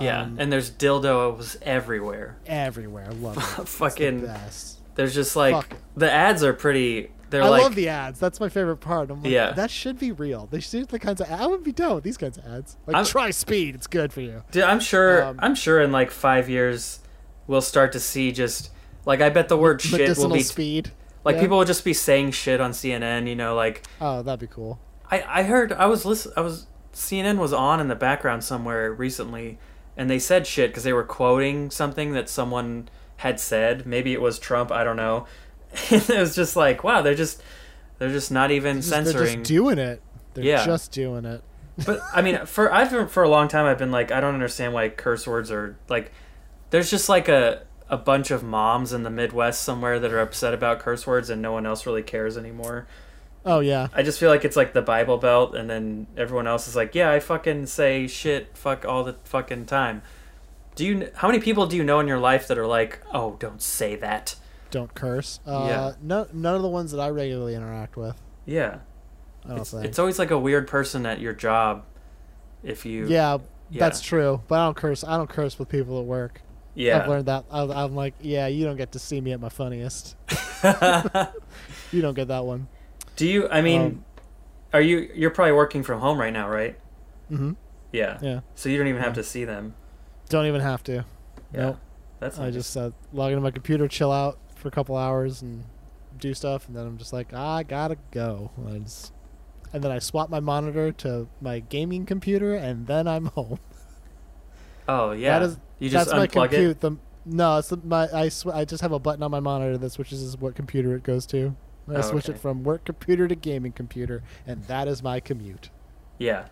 Yeah.
Um,
and there's dildos everywhere.
everywhere. I love it. [LAUGHS] It's the
Fucking-
best.
There's just like
Fuck.
the ads are pretty. They're like
I
like
love the ads. That's my favorite part. I'm like,
Yeah.
that should be real. They should the kinds of. I would be down with these kinds of ads. Like
I'm-
try speed. It's good for you.
Dude, I'm sure.
Um,
I'm sure in like five years, we'll start to see just like I bet the word shit will be
speed.
like
yeah.
people will just be saying shit on CNN. You know, like
Oh, that'd be cool.
I, I heard I was listen I was CNN was on in the background somewhere recently, and they said shit because they were quoting something that someone had said. Maybe it was Trump. I don't know. [LAUGHS] It was just like, wow, they're just they're just not even
Just- they're just doing it. They're
Yeah.
just doing it. [LAUGHS]
but I mean, for I've been- for a long time I've been like, I don't understand why curse words are like. There's just like a a bunch of moms in the Midwest somewhere that are upset about curse words, and no one else really cares anymore.
Oh yeah.
I just feel like it's like the Bible Belt, and then everyone else is like, "Yeah, I fucking say shit, fuck all the fucking time." Do you? How many people do you know in your life that are like, "Oh, don't say that"?
Don't curse. Uh,
Yeah.
No, none of the ones that I regularly interact with.
Yeah,
I don't
it's,
think.
it's always like a weird person at your job. If you,
yeah,
yeah.
that's true. But I don't curse. I don't curse with people at work.
Yeah.
I've learned that. I, I'm like, yeah, you don't get to see me at my funniest. [LAUGHS] [LAUGHS] You don't get that one.
Do you? I mean,
Um,
are you? You're probably working from home right now, right?
Mm hmm
Yeah.
Yeah.
So you don't even have to see them.
Don't even have to.
Yeah.
Nope.
That's
I just uh, log into my computer, chill out for a couple hours, and do stuff, and then I'm just like, I gotta go. And, just- and then I swap my monitor to my gaming computer, and then I'm [LAUGHS] home.
Oh yeah.
That is
you just
that's my
unplug it.
compute. The no, it's the, my I sw- I just have a button on my monitor that switches what computer it goes to. I
Oh,
switch
okay.
it from work computer to gaming computer, and that is my commute.
Yeah,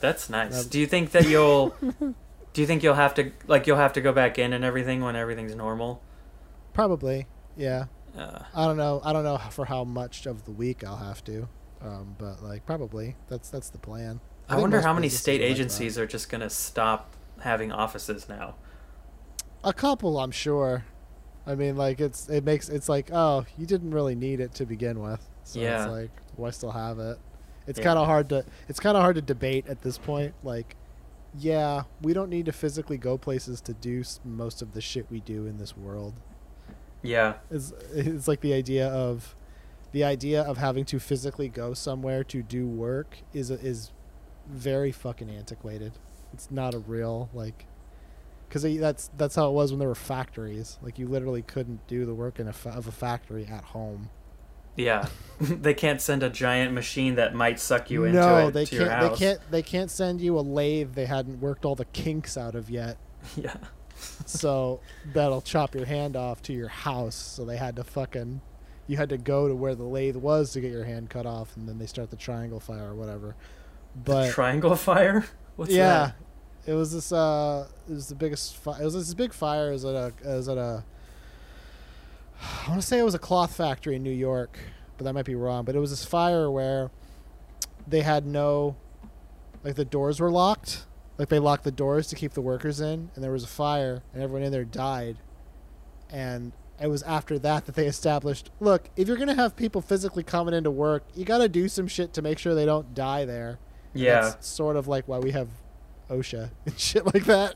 that's nice. Do you think that you'll? [LAUGHS] do you think you'll have to like you'll have to go back in and everything when everything's normal?
Probably, yeah.
Uh,
I don't know. I don't know for how much of the week I'll have to, um, but like probably that's that's the plan.
I,
think
wonder how many state
are like
agencies are just going to stop having offices now.
A couple, I'm sure. I mean, like it's it makes it's like oh, you didn't really need it to begin with, so
Yeah.
it's like why still have it? It's
Yeah.
kind of hard to it's kind of hard to debate at this point. Like, yeah, we don't need to physically go places to do most of the shit we do in this world.
Yeah.
It's it's like the idea of the idea of having to physically go somewhere to do work is is very fucking antiquated. It's not a real like because that's that's how it was when there were factories. Like you literally couldn't do the work in a fa- of a factory at home.
Yeah. [LAUGHS] they can't send a giant machine that might suck you into
no,
it
they
to your
can't. They can't. They can't send you a lathe they hadn't worked all the kinks out of yet. [LAUGHS]
Yeah.
so that'll chop your hand off to your house. So they had to fucking, you had to go to where the lathe was to get your hand cut off, and then they start the triangle fire or whatever. But
Triangle fire? [LAUGHS] What's
yeah, it was this. Uh, it was the biggest. Fi- it was this big fire. It was at a. Was at a. I want to say it was a cloth factory in New York, but that might be wrong. But it was this fire where they had no, like the doors were locked. Like they locked the doors to keep the workers in, and there was a fire, and everyone in there died. And it was after that that they established, look, if you're gonna have people physically coming into work, you got to do some shit to make sure they don't die there.
Yeah.
That's sort of like why we have OSHA and [LAUGHS] shit like that.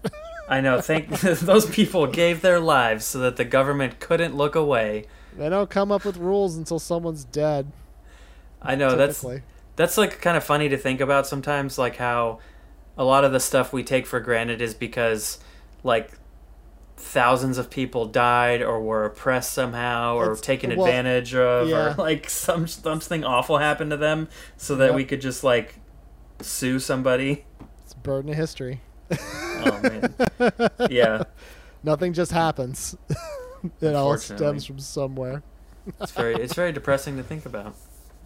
I know. Thank [LAUGHS] [LAUGHS] those people gave their lives so that the government couldn't look away.
they don't come up with rules until someone's dead.
I know that's that's like kind of funny to think about sometimes like how a lot of the stuff we take for granted is because like thousands of people died or were oppressed somehow or
It's-
taken
well,
advantage of
yeah.
or like some something awful happened to them so that
Yep.
we could just like sue somebody.
Burden of history.
Oh man. [LAUGHS] yeah,
Nothing just happens. [LAUGHS] it all stems from somewhere.
it's very [LAUGHS] it's very depressing to think about.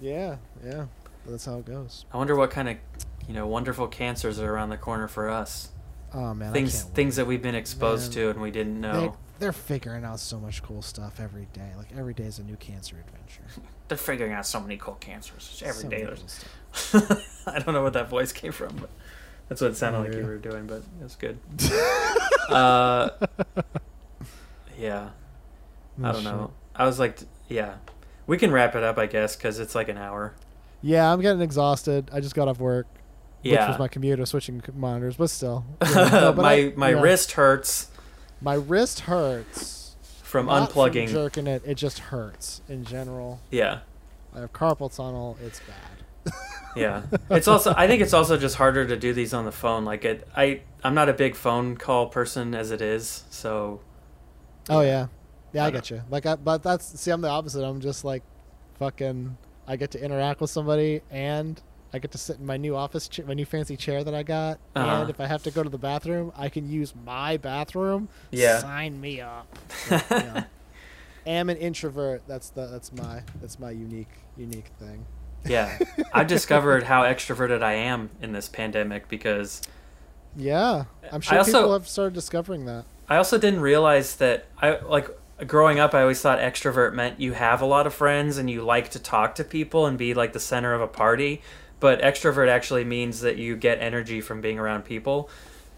Yeah, yeah. But that's how it goes.
I wonder what kind of you know wonderful cancers are around the corner for us.
Oh man,
things
I can't
things that we've been exposed
Man.
to and we didn't
They,
know.
they're figuring out so much cool stuff every day. Like every day is a new cancer adventure.
They're figuring out so many cool cancers every
So
day. there's. I don't know what that voice came from, but that's what it sounded like you were doing, but it was good. [LAUGHS] uh, yeah, I
Oh,
don't know. I was like, yeah, we can wrap it up, I guess, because it's like an hour.
Yeah, I'm getting exhausted. I just got off work, which was my commute of switching monitors, but still. [LAUGHS] Yeah, no, but
my
I-
my
yeah.
wrist hurts
My wrist hurts.
from
Not
unplugging.
From jerking it. It just hurts in general.
yeah,
I have carpal tunnel. It's bad. [LAUGHS]
yeah. It's also I think it's also just harder to do these on the phone. Like it, I I'm not a big phone call person as it is, so
Oh yeah, yeah. I,
I
get you. Like, I, but that's see, I'm the opposite. I'm just like, fucking. I get to interact with somebody, and I get to sit in my new office, cha- my new fancy chair that I got.
Uh-huh.
And if I have to go to the bathroom, I can use my bathroom.
Yeah.
Sign me up. [LAUGHS] You am an introvert. That's the that's my that's my unique unique thing.
Yeah. I've discovered how extroverted I am in this pandemic because
Yeah, I'm sure
also-
people have started discovering that.
I also didn't realize that I like growing up I always thought extrovert meant you have a lot of friends and you like to talk to people and be like the center of a party, but extrovert actually means that you get energy from being around people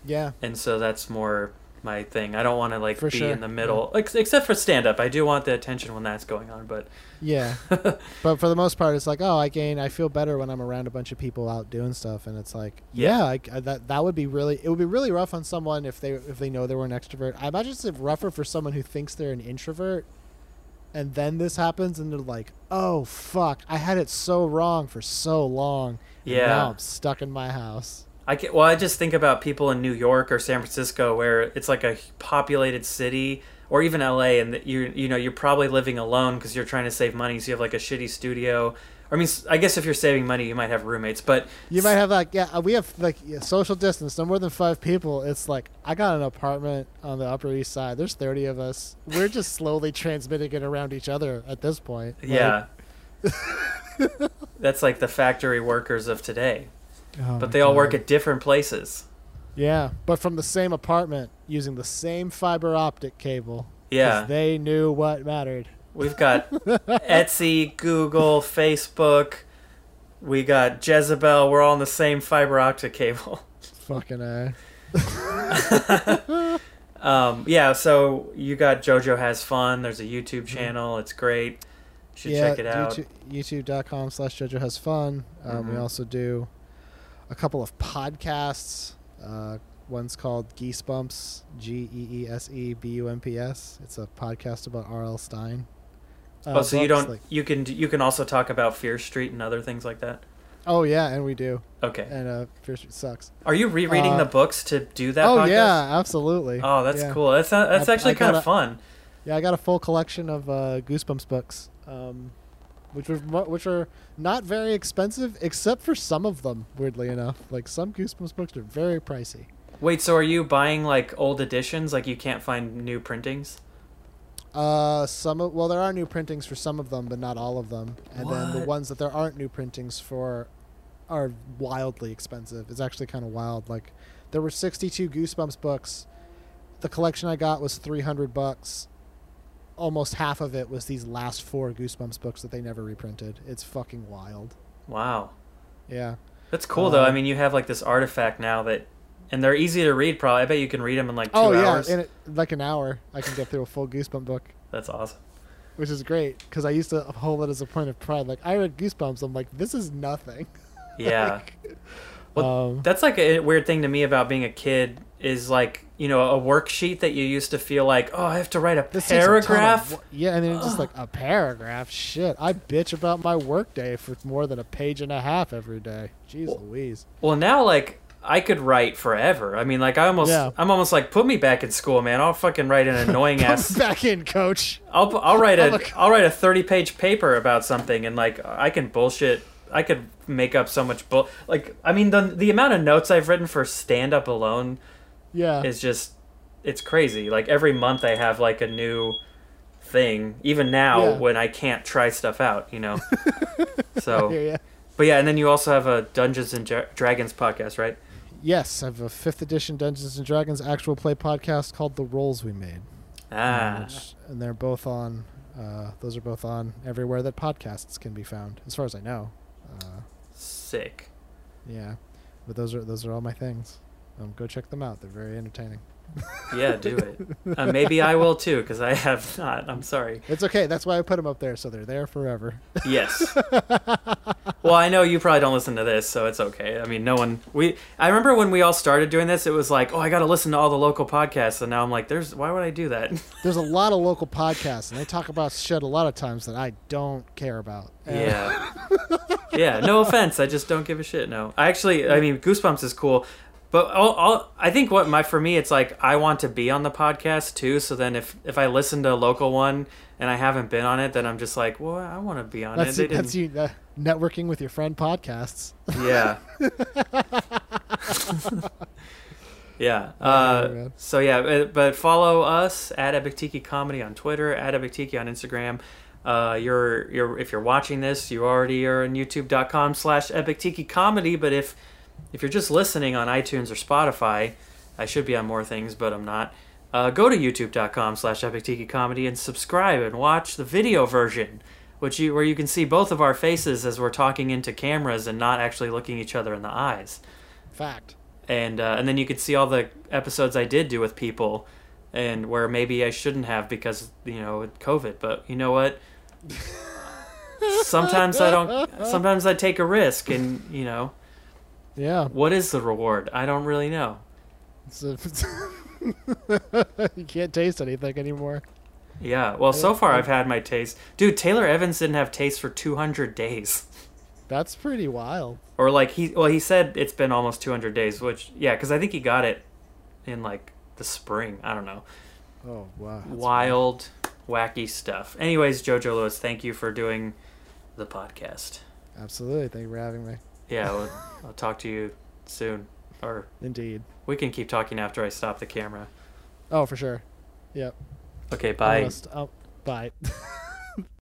Yeah,
and so that's more my thing. I don't want to like
For
be
sure,
in the middle like except for stand up. I do want the attention when that's going on, but
yeah. [LAUGHS] but for the most part, it's like, oh, I gain, I feel better when I'm around a bunch of people out doing stuff, and it's like,
Yeah.
yeah, I, I- uh, that that would be really, it would be really rough on someone if they if they know they were an extrovert. I imagine it's rougher for someone who thinks they're an introvert, and then this happens, and they're like, oh fuck, I had it so wrong for so long.
Yeah.
now I'm stuck in my house.
I get, well, I just think about people in New York or San Francisco where it's like a populated city, or even LA, and you you know you're probably living alone because you're trying to save money, so you have like a shitty studio. I mean, I guess if you're saving money, you might have roommates, but
You might have like yeah, we have like yeah, social distance, no more than five people. It's like I got an apartment on the Upper East Side. There's thirty of us. We're just [LAUGHS] slowly transmitting it around each other at this point. Like,
yeah, [LAUGHS] that's like the factory workers of today.
Oh
But they all work at different places.
yeah, but from the same apartment using the same fiber optic cable.
Yeah,
they knew what mattered.
We've got [LAUGHS] Etsy, Google, Facebook. We got Jezebel. We're all on the same fiber optic cable.
Fucking a. [LAUGHS] [LAUGHS]
Um, yeah, so you got Joe-Joe Has Fun. There's a YouTube channel. It's great. You should
yeah,
check it out.
YouTube, YouTube.com slash Joe-Joe has fun. Um, We
Mhm.
also do a couple of podcasts. Uh, one's called Geese Bumps, G E E S E B U M P S. It's a podcast about R.L. Stine. Uh,
oh, so you don't
like-
you can you can also talk about Fear Street and other things like that.
oh yeah, and we do.
Okay.
And uh, Fear Street sucks.
Are you rereading
Uh,
the books to do that?
oh
podcast?
yeah, absolutely.
Oh, that's
Yeah.
cool. That's that's
I-
actually kind of fun.
Yeah, I got a full collection of uh, Goosebumps books, um, which were which are not very expensive, except for some of them. Weirdly enough, like some Goosebumps books are very pricey.
Wait, so are you buying like old editions? Like you can't find new printings?
Uh, some of well, there are new printings for some of them, but not all of them. And then the ones that there aren't new printings for are wildly expensive. It's actually kind of wild. Like there were 62 Goosebumps books. The collection I got was 300 bucks. Almost half of it was these last four Goosebumps books that they never reprinted. It's fucking wild.
Wow,
Yeah.
that's cool though. I
Um,
mean, you have like this artifact now that, and they're easy to read. Probably, I bet you can read them in like two
oh yeah,
hours.
in it, like an hour, I can get through a full Goosebump book,
That's awesome.
which is great because I used to hold it as a point of pride. Like I read Goosebumps, I'm like, this is nothing. [LAUGHS]
Yeah.
Like,
Well,
um,
That's like a weird thing to me about being a kid is like, you know, a worksheet that you used to feel like, oh, I have to write a
This takes a of
paragraph.
yeah, and then it's just like a paragraph. Shit, I bitch about my workday for more than a page and a half every day. Jeez
Well-
Louise.
Well, now like I could write forever. I mean, like I almost,
Yeah.
I'm almost like, put me back in school, man. I'll fucking write an [LAUGHS] annoying ass.
Back in, coach.
I'll I'll write a
a-
I'll write a 30 page paper about something, and like I can bullshit. I could make up so much bull. Like I mean, the the amount of notes I've written for stand up alone
Yeah.
is just it's crazy. Like every month I have like a new thing. Even now
Yeah.
when I can't try stuff out, you know. [LAUGHS] So,
ya.
but yeah, and then you also have a Dungeons and Dra- Dragons podcast, right?
Yes, I have a fifth edition Dungeons and Dragons actual play podcast called The Rolls We Made. um,
Ah,
which- and they're both on. Uh, those are both on everywhere that podcasts can be found, as far as I know. Uh,
sick.
yeah, but those are those are all my things. Um, go check them out. They're very entertaining.
Yeah, do it. [LAUGHS] Uh, maybe I will too, because I have not. I'm sorry.
It's okay. That's why I put them up there, so they're there forever.
Yes. [LAUGHS] well, I know you probably don't listen to this, so it's okay. I mean, no one. We. I remember when we all started doing this, it was like, oh, I got to listen to all the local podcasts, and now I'm like, there's. Why would I do that? [LAUGHS]
There's a lot of local podcasts, and they talk about shit a lot of times that I don't care about.
Yeah. yeah. No offense. I just don't give a shit. No. I actually. I mean, Goosebumps is cool, but all, all, I think what my for me, it's like I want to be on the podcast too. So then if if I listen to a local one and I haven't been on it, then I'm just like, well, I want to be on
That's
it. They
that's you uh, networking with your friend podcasts.
Yeah. [LAUGHS] [LAUGHS] yeah.
Yeah,
Uh, so yeah, but, but follow us at Epic Tiki Comedy on Twitter, at Epic Tiki on Instagram. Uh, you're you're if you're watching this, you already are on YouTube.com slash Epic Tiki Comedy. But if if you're just listening on iTunes or Spotify, I should be on more things, but I'm not. Uh, go to youtube.com slash epic tiki comedy and subscribe and watch the video version which you where you can see both of our faces as we're talking into cameras and not actually looking each other in the eyes
Fact.
and uh, and then you can see all the episodes I did do with people and where maybe I shouldn't have because you know COVID but you know what [LAUGHS] sometimes I don't sometimes I take a risk and you know
Yeah.
what is the reward I don't really know
a- [LAUGHS] you can't taste anything anymore.
yeah well so far I've had my taste dude Taylor Evans didn't have taste for 200 days [LAUGHS]
That's pretty wild.
or like he well he said it's been almost 200 days which yeah because i think he got it in like the spring i don't know
Oh wow. That's
wild wacky stuff anyways Joe-Joe Louis thank you for doing the podcast
Absolutely. Thank you for having me.
Yeah I'll, I'll talk to you soon or
Indeed.
we can keep talking after i stop the camera
Oh, for sure. Yep.
okay bye
wanna oh, bye. [LAUGHS]